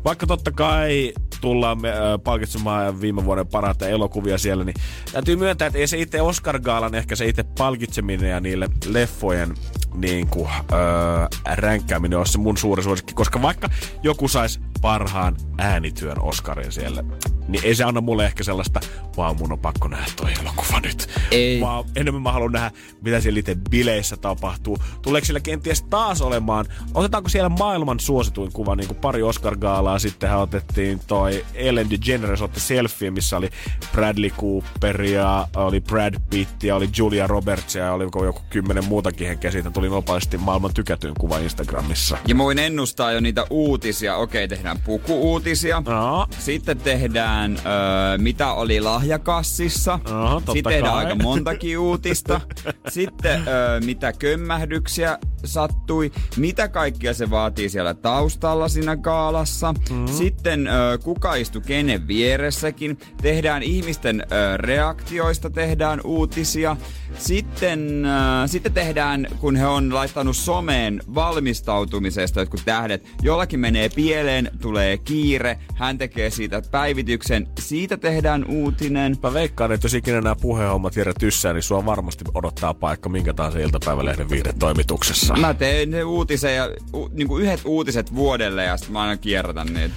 vaikka totta kai tullaan me, äh, palkitsemaan viime vuoden parhaita elokuvia siellä, niin täytyy myöntää, että ei se itse Oscar Gaalan ehkä se itse palkitseminen ja niille leffojen niin kuin, äh, ränkkääminen on se mun suuri suosikki, koska vaikka joku sais parhaan äänityön Oscarin siellä, niin ei se anna mulle ehkä sellaista, vaan mun on pakko nähdä toi elokuva nyt. Ei. Vaan enemmän mä haluan nähdä, mitä siellä itse bileissä tapahtuu. Tuleeko siellä kenties taas olemaan, otetaanko siellä maailman suosituin kuva, niin kuin pari Oscar-gaalaa sittenhän otettiin toi Ellen DeGeneres otti selfie, missä oli Bradley Cooper ja oli Brad Pitt ja oli Julia Roberts ja oli joku kymmenen muutakin henkeä. Siitä tuli nopeasti maailman tykätyin kuva Instagramissa. Ja voin ennustaa jo niitä uutisia. Okei, tehdään pukuuutisia. No, Sitten tehdään, öö, mitä oli lahjakassissa. Aha, Sitten tehdään kai. aika montakin uutista. Sitten, öö, mitä kömmähdyksiä sattui, mitä kaikkea se vaatii siellä taustalla siinä gaalassa. Mm-hmm. Sitten ö, kuka istui kenen vieressäkin. Tehdään ihmisten ö, reaktioista, tehdään uutisia. Sitten, ö, sitten tehdään, kun he on laittanut someen valmistautumisesta jotkut tähdet. Jollakin menee pieleen, tulee kiire, hän tekee siitä päivityksen. Siitä tehdään uutinen. Mä veikkaan, että jos ikinä nämä puheenhommat Jere tyssää, niin sua varmasti odottaa paikka minkä tahansa iltapäivälehden viihdetoimituksessa. Mä teen ne uutisen ja u, niinku yhdet uutiset vuodelle ja sitten mä aina kierrätän niitä.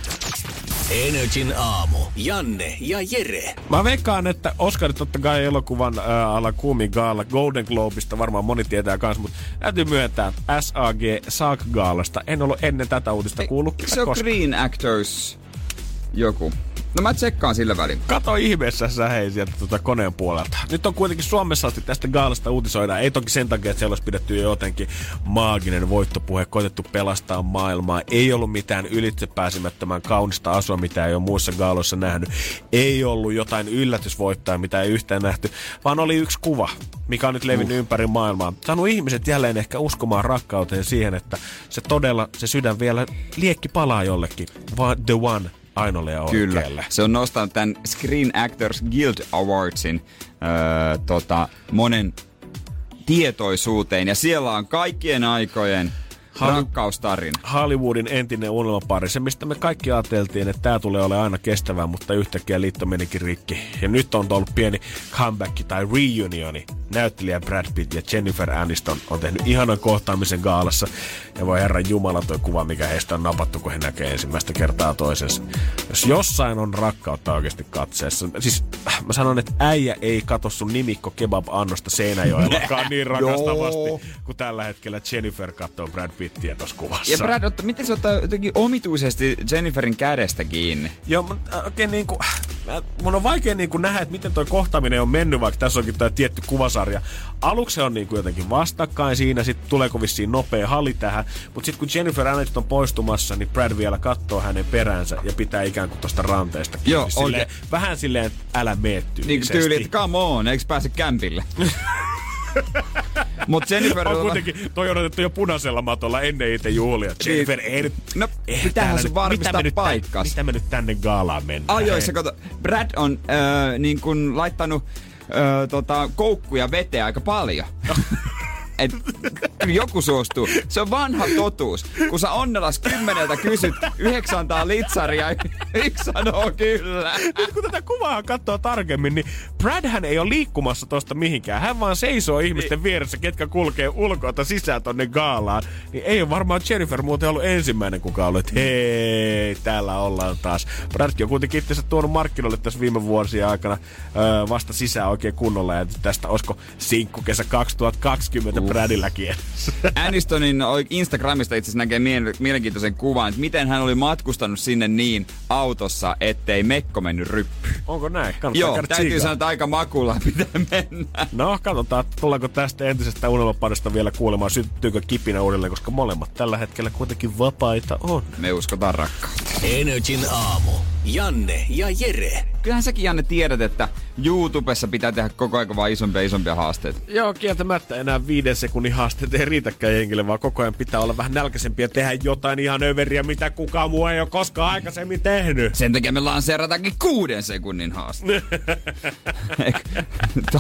Energin aamu. Janne ja Jere. Mä veikkaan, että Oscarit totta kai elokuvan ää, alla kuumi gaala Golden Globeista varmaan moni tietää kans, mutta täytyy myöntää SAG SAG gaalasta. En ollut ennen tätä uutista kuullut se on koskaan. Green Actors joku? No mä tsekkaan sillä välin. Kato ihmeessä sä hei sieltä tuota koneen puolelta. Nyt on kuitenkin Suomessa asti tästä gaalasta uutisoidaan. Ei toki sen takia, että siellä olisi pidetty jo jotenkin maaginen voittopuhe, koitettu pelastaa maailmaa. Ei ollut mitään ylitsepääsemättömän kaunista asua, mitä ei ole muissa gaaloissa nähnyt. Ei ollut jotain yllätysvoittaa, mitä ei yhtään nähty, vaan oli yksi kuva, mikä on nyt levinnyt uh. ympäri maailmaa. Saanut ihmiset jälleen ehkä uskomaan rakkauteen siihen, että se todella, se sydän vielä liekki palaa jollekin. Vaan the one ainoalle ja Kyllä. oikealle. Se on nostanut tämän Screen Actors Guild Awardsin öö, tota, monen tietoisuuteen. Ja siellä on kaikkien aikojen rakkaustarina. Hollywoodin entinen unelmapari, se mistä me kaikki ajateltiin, että tämä tulee olemaan aina kestävää, mutta yhtäkkiä liitto menikin rikki. Ja nyt on ollut pieni comeback tai reunioni. Näyttelijä Brad Pitt ja Jennifer Aniston on tehnyt ihanan kohtaamisen gaalassa. Ja voi herran jumala toi kuva, mikä heistä on napattu, kun he näkee ensimmäistä kertaa toisensa. Jos jossain on rakkautta oikeasti katseessa. Siis äh, mä sanon, että äijä ei kato sun nimikko kebab-annosta Seinäjoellakaan niin rakastavasti, kun tällä hetkellä Jennifer katsoo Brad Pittiä tuossa kuvassa. Ja Brad, otta, miten se ottaa jotenkin omituisesti Jenniferin kädestä kiinni? Joo, mutta äh, oikein niinku, mä- mun on vaikea niinku nähdä, että miten toi kohtaaminen on mennyt, vaikka tässä onkin toi tietty kuvasarja. Aluksi se on niinku jotenkin vastakkain siinä, sitten tuleeko vissiin nopea hali tähän, mutta sitten kun Jennifer Aniston on poistumassa, niin Brad vielä katsoo hänen peränsä ja pitää ikään kuin tosta ranteesta kiinni. Joo, silleen, oikein. vähän silleen, että älä mene Niin tyyli, että come on, eikö pääse kämpille? Mut Jennifer... on kuitenkin, toi on otettu jo punaisella matolla ennen itse juhlia. Jennifer, ei nyt... No, eihän pitäähän se nyt- varmistaa mitä paikkas. Mitä me nyt tänne gaalaan mennään? Ajoissa, kato, Brad on öö, niin kun laittanut öö, tota, koukkuja veteen aika paljon. Et, joku suostuu. Se on vanha totuus. Kun sä Onnelas kymmeneltä kysyt, yhdeksän antaa litsaria, yksi sanoo kyllä. Nyt kun tätä kuvaa katsoo tarkemmin, niin Bradhän ei ole liikkumassa tosta mihinkään. Hän vaan seisoo ihmisten vieressä, ketkä kulkee ulkoa sisään tonne gaalaan. Niin ei ole varmaan Jennifer muuten ollut ensimmäinen, kuka ollut, että hei, täällä ollaan taas. Bradkin on kuitenkin itsensä tuonut markkinoille tässä viime vuosien aikana öö, vasta sisään oikein kunnolla. Ja tästä olisiko sinkkukesä 2020 Bradilläkin. Anistonin oi- Instagramista itse asiassa näkee mie- mielenkiintoisen kuvan, että miten hän oli matkustanut sinne niin autossa, ettei mekko mennyt ryppyyn. Onko näin? Kannattaa Joo, täytyy tsiigaa. sanoa, että aika makulla pitää mennä. No, katsotaan, tullaanko tästä entisestä unelmaparista vielä kuulemaan, syttyykö kipinä uudelleen, koska molemmat tällä hetkellä kuitenkin vapaita on. Me uskotaan rakkautta. Energin aamu. Janne ja Jere. Kyllähän säkin Janne tiedät, että YouTubessa pitää tehdä koko ajan vaan isompia ja isompia haasteita. Joo, kieltämättä enää viiden sekunnin haasteet ei riitäkään jengille, vaan koko ajan pitää olla vähän nälkäisempiä ja tehdä jotain ihan överiä, mitä kukaan muu ei ole koskaan aikaisemmin tehnyt. Sen takia me lanseerataankin kuuden sekunnin haaste.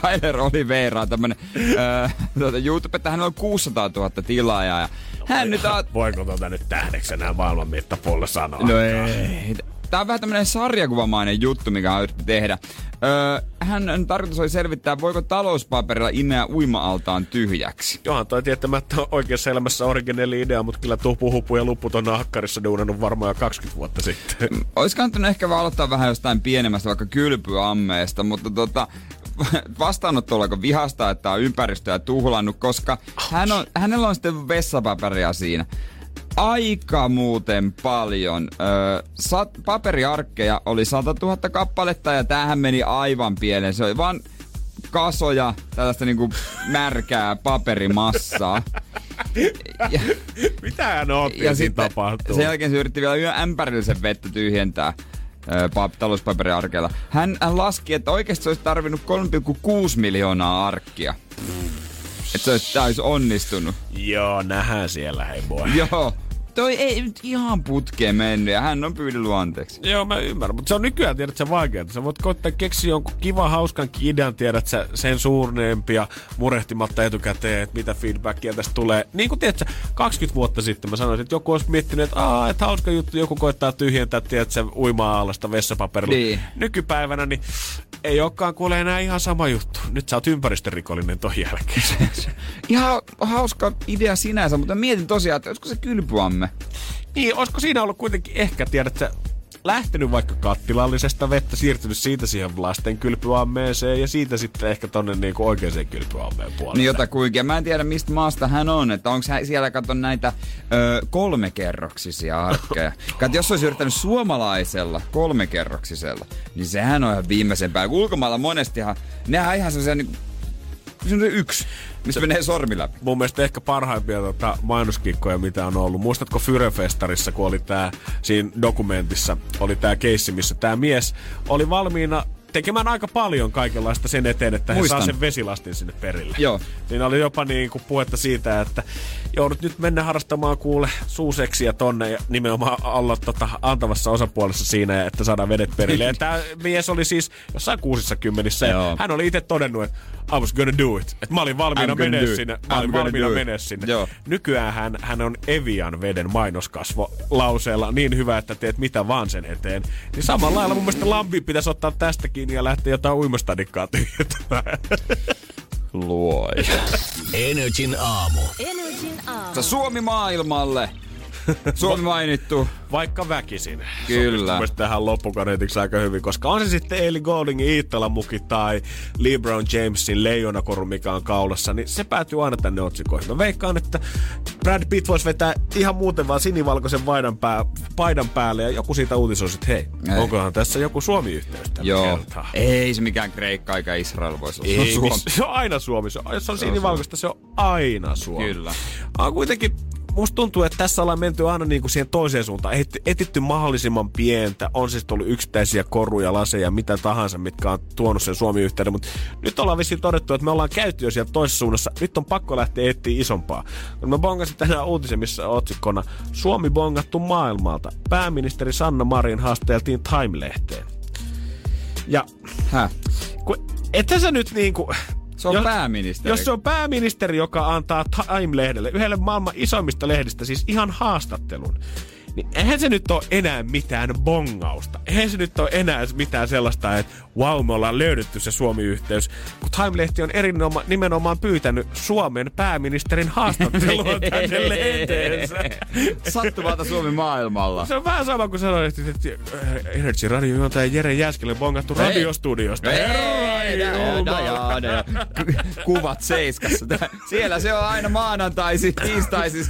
Tyler Oliveira on tämmönen öö, tuota, YouTube, että hän on 600 000 tilaajaa. Ja hän nyt a- Voiko tuota nyt tähdeksi enää maailman mittapuolella sanoa? No ei. Tää on vähän tämmönen sarjakuvamainen juttu, mikä hän yritti tehdä. Öö, hän tarkoitus oli selvittää, voiko talouspaperilla imeä uima-altaan tyhjäksi. Johan toi tietämättä on oikeassa elämässä originelli idea, mutta kyllä tuo puhupu ja luppu ton nahkarissa duunannut varmaan jo 20 vuotta sitten. Ois kannattanut ehkä vaan aloittaa vähän jostain pienemmästä, vaikka kylpyammeesta, mutta tota, vastaanotto alkoi vihasta, että on ympäristöä tuhlannut, koska hän on, hänellä on sitten vessapaperia siinä. Aika muuten paljon. Öö, sat, paperiarkkeja oli 100 000 kappaletta ja tämähän meni aivan pieleen. Se oli vaan kasoja, tällaista niinku märkää paperimassaa. Ja, Mitä hän otti ja sitten tapahtuu? sen jälkeen se yritti vielä ämpärillisen vettä tyhjentää ö, pa- talouspaperiarkeella. Hän, hän laski, että oikeasti se olisi tarvinnut 3,6 miljoonaa arkkia. Että se olisi täys onnistunut. Joo, nähdään siellä, hei boy. Joo. Toi ei nyt ihan putkeen mennyt ja hän on pyydellyt anteeksi. Joo, mä ymmärrän, mutta se on nykyään, tiedät sä, vaikeaa. Sä voit koittaa keksiä jonkun kivan, hauskan idean, tiedät sä, sen suurneempia murehtimatta etukäteen, että mitä feedbackia tästä tulee. Niin kuin tiedät sä, 20 vuotta sitten mä sanoisin, että joku olisi miettinyt, että aah, että hauska juttu, joku koittaa tyhjentää, tiedät sä, uima-alasta vessapaperilla. Niin. Nykypäivänä, niin ei olekaan kuule enää ihan sama juttu. Nyt sä oot ympäristörikollinen ton jälkeen. Ihan hauska idea sinänsä, mutta mietin tosiaan, että olisiko se kylpyamme. Niin, olisiko siinä ollut kuitenkin ehkä, tiedät sä, lähtenyt vaikka kattilallisesta vettä, siirtynyt siitä siihen lasten kylpyammeeseen ja siitä sitten ehkä tonne niinku oikeaan kylpyammeen puolelle. Niin jotakuinkin. Mä en tiedä, mistä maasta hän on. Että onko hän siellä, kato näitä ö, kolmekerroksisia arkkeja. Kato, jos olisi yrittänyt suomalaisella kolmekerroksisella, niin sehän on ihan viimeisen päällä. Ulkomailla monestihan, nehän on ihan sellaisia niin on yksi, missä menee sormi läpi. mun mielestä ehkä parhaimpia tota, mainoskikkoja, mitä on ollut. Muistatko Fyrefestarissa, kun oli tää, siinä dokumentissa, oli tää keissi, missä tämä mies oli valmiina tekemään aika paljon kaikenlaista sen eteen, että he Muistan. saa sen vesilastin sinne perille. Joo. Siinä oli jopa niin kuin puhetta siitä, että joudut nyt mennä harrastamaan kuule suuseksiä tonne ja nimenomaan olla tota, antavassa osapuolessa siinä, että saadaan vedet perille. Ja tämä mies oli siis jossain kuusissa kymmenissä ja hän oli itse todennut, että I was gonna do it. Että mä olin valmiina menee sinne. Mä olin valmiina menee sinne. Joo. Nykyään hän, hän on Evian veden mainoskasvo lauseella niin hyvä, että teet mitä vaan sen eteen. Niin samalla lailla mun mielestä Lampi pitäisi ottaa tästä kiinni ja lähteä jotain uimastadikkaa tyhjentämään. Luoja. Energin aamu. Energin aamu. Suomi maailmalle. Suomi mainittu. Vaikka väkisin. Kyllä. Mielestä tähän loppukaneetiksi aika hyvin, koska on se sitten Eli Goldingin Iittala-muki tai LeBron Jamesin leijonakoru, mikä on kaulassa, niin se päätyy aina tänne otsikoihin. Mä veikkaan, että Brad Pitt voisi vetää ihan muuten vaan sinivalkoisen vaidan pää, paidan päälle ja joku siitä uutisoisi, että hei, Ei. onkohan tässä joku Suomi-yhteys tällä Joo. kertaa? Ei se mikään Kreikka eikä Israel voisi olla. Se on Ei, Suomi. se on aina Suomi. Se on, jos on sinivalkoista, se on aina Suomi. Kyllä. On kuitenkin, musta tuntuu, että tässä ollaan menty aina niinku siihen toiseen suuntaan. Et, etitty mahdollisimman pientä. On siis tullut yksittäisiä koruja, laseja, mitä tahansa, mitkä on tuonut sen Suomi-yhteyden. Mutta nyt ollaan vissiin todettu, että me ollaan käyty jo siellä toisessa suunnassa. Nyt on pakko lähteä etsiä isompaa. Mä bongasin tänään uutisen, missä on otsikkona Suomi bongattu maailmalta. Pääministeri Sanna Marin haasteltiin Time-lehteen. Ja Häh? kun, ethän sä nyt niinku... Se on jos, pääministeri. Jos se on pääministeri, joka antaa Time-lehdelle, yhdelle maailman isoimmista lehdistä, siis ihan haastattelun, niin eihän se nyt ole enää mitään bongausta. Eihän se nyt ole enää mitään sellaista, että wow, me ollaan löydetty se Suomi-yhteys. Kun Time-lehti on erinoma, nimenomaan pyytänyt Suomen pääministerin haastattelua tänne lehteensä. Sattumalta Suomi maailmalla. Se on vähän sama kuin sanoit, että äh, Energy Radio juontaja Jere Jääskelle bongattu Ei. radiostudiosta. Ei, Kuvat seiskassa. Siellä se on aina maanantaisin, tiistaisin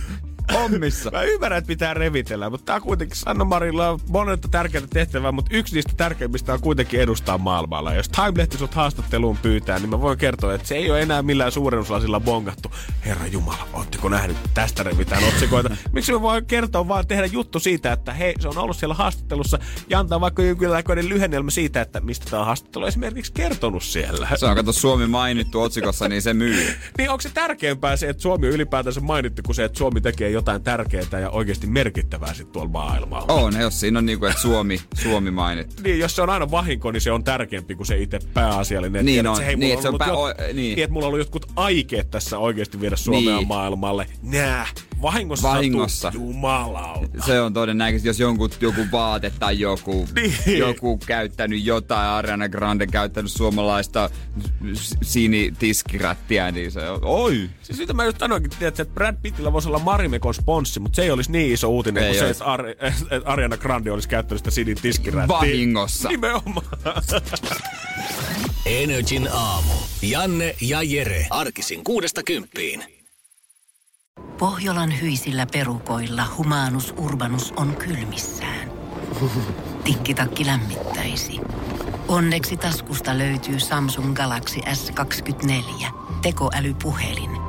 hommissa. Mä ymmärrän, että pitää revitellä, mutta tää on kuitenkin Sanna Marilla on monetta tärkeää tehtävää, mutta yksi niistä tärkeimmistä on kuitenkin edustaa maailmalla. Jos Time-lehti sut haastatteluun pyytää, niin mä voin kertoa, että se ei ole enää millään suurennuslasilla bongattu. Herra Jumala, ootteko nähnyt tästä revitään otsikoita? Miksi mä voin kertoa vaan tehdä juttu siitä, että hei, se on ollut siellä haastattelussa ja antaa vaikka jonkinlainen lyhennelmä siitä, että mistä tämä haastattelu on esimerkiksi kertonut siellä. Se on kato Suomi mainittu otsikossa, niin se myy. Niin onko se tärkeämpää se, että Suomi on ylipäätänsä mainittu, kuin se, että Suomi tekee jotain tärkeää ja oikeasti merkittävää sitten tuolla maailmalla? On, jos siinä on niinku, että Suomi, Suomi mainittu. Niin, jos se on aina vahinko, niin se on tärkeämpi kuin se itse pääasiallinen. Niin Tiedät, on. se, hei, Niin, mulla että se on pää- jot- o- niin. että mulla on ollut jotkut aikeet tässä oikeasti viedä Suomea Niin. maailmalle. Nää, vahingossa, Vahingossa. Jumalauta. Se on todennäköisesti, jos jonkun, joku vaate tai joku, Niin. joku käyttänyt jotain, Ariana Grande käyttänyt suomalaista sinitiskirättiä, niin se on, oi! Siis sitä mä just sanoinkin, että Brad Pittillä voisi olla Marimekon sponssi, mutta se ei olisi niin iso uutinen Ei kuin se, että, Ar- että Ariana Grande olisi käyttänyt sitä Sinin tiskirättiä. Vahingossa. Nimenomaan. Energin aamu. Janne ja Jere. Arkisin kuudesta kymppiin. Pohjolan hyisillä perukoilla humanus urbanus on kylmissään. Tikkitakki lämmittäisi. Onneksi taskusta löytyy Samsung Galaxy S24. Tekoälypuhelin.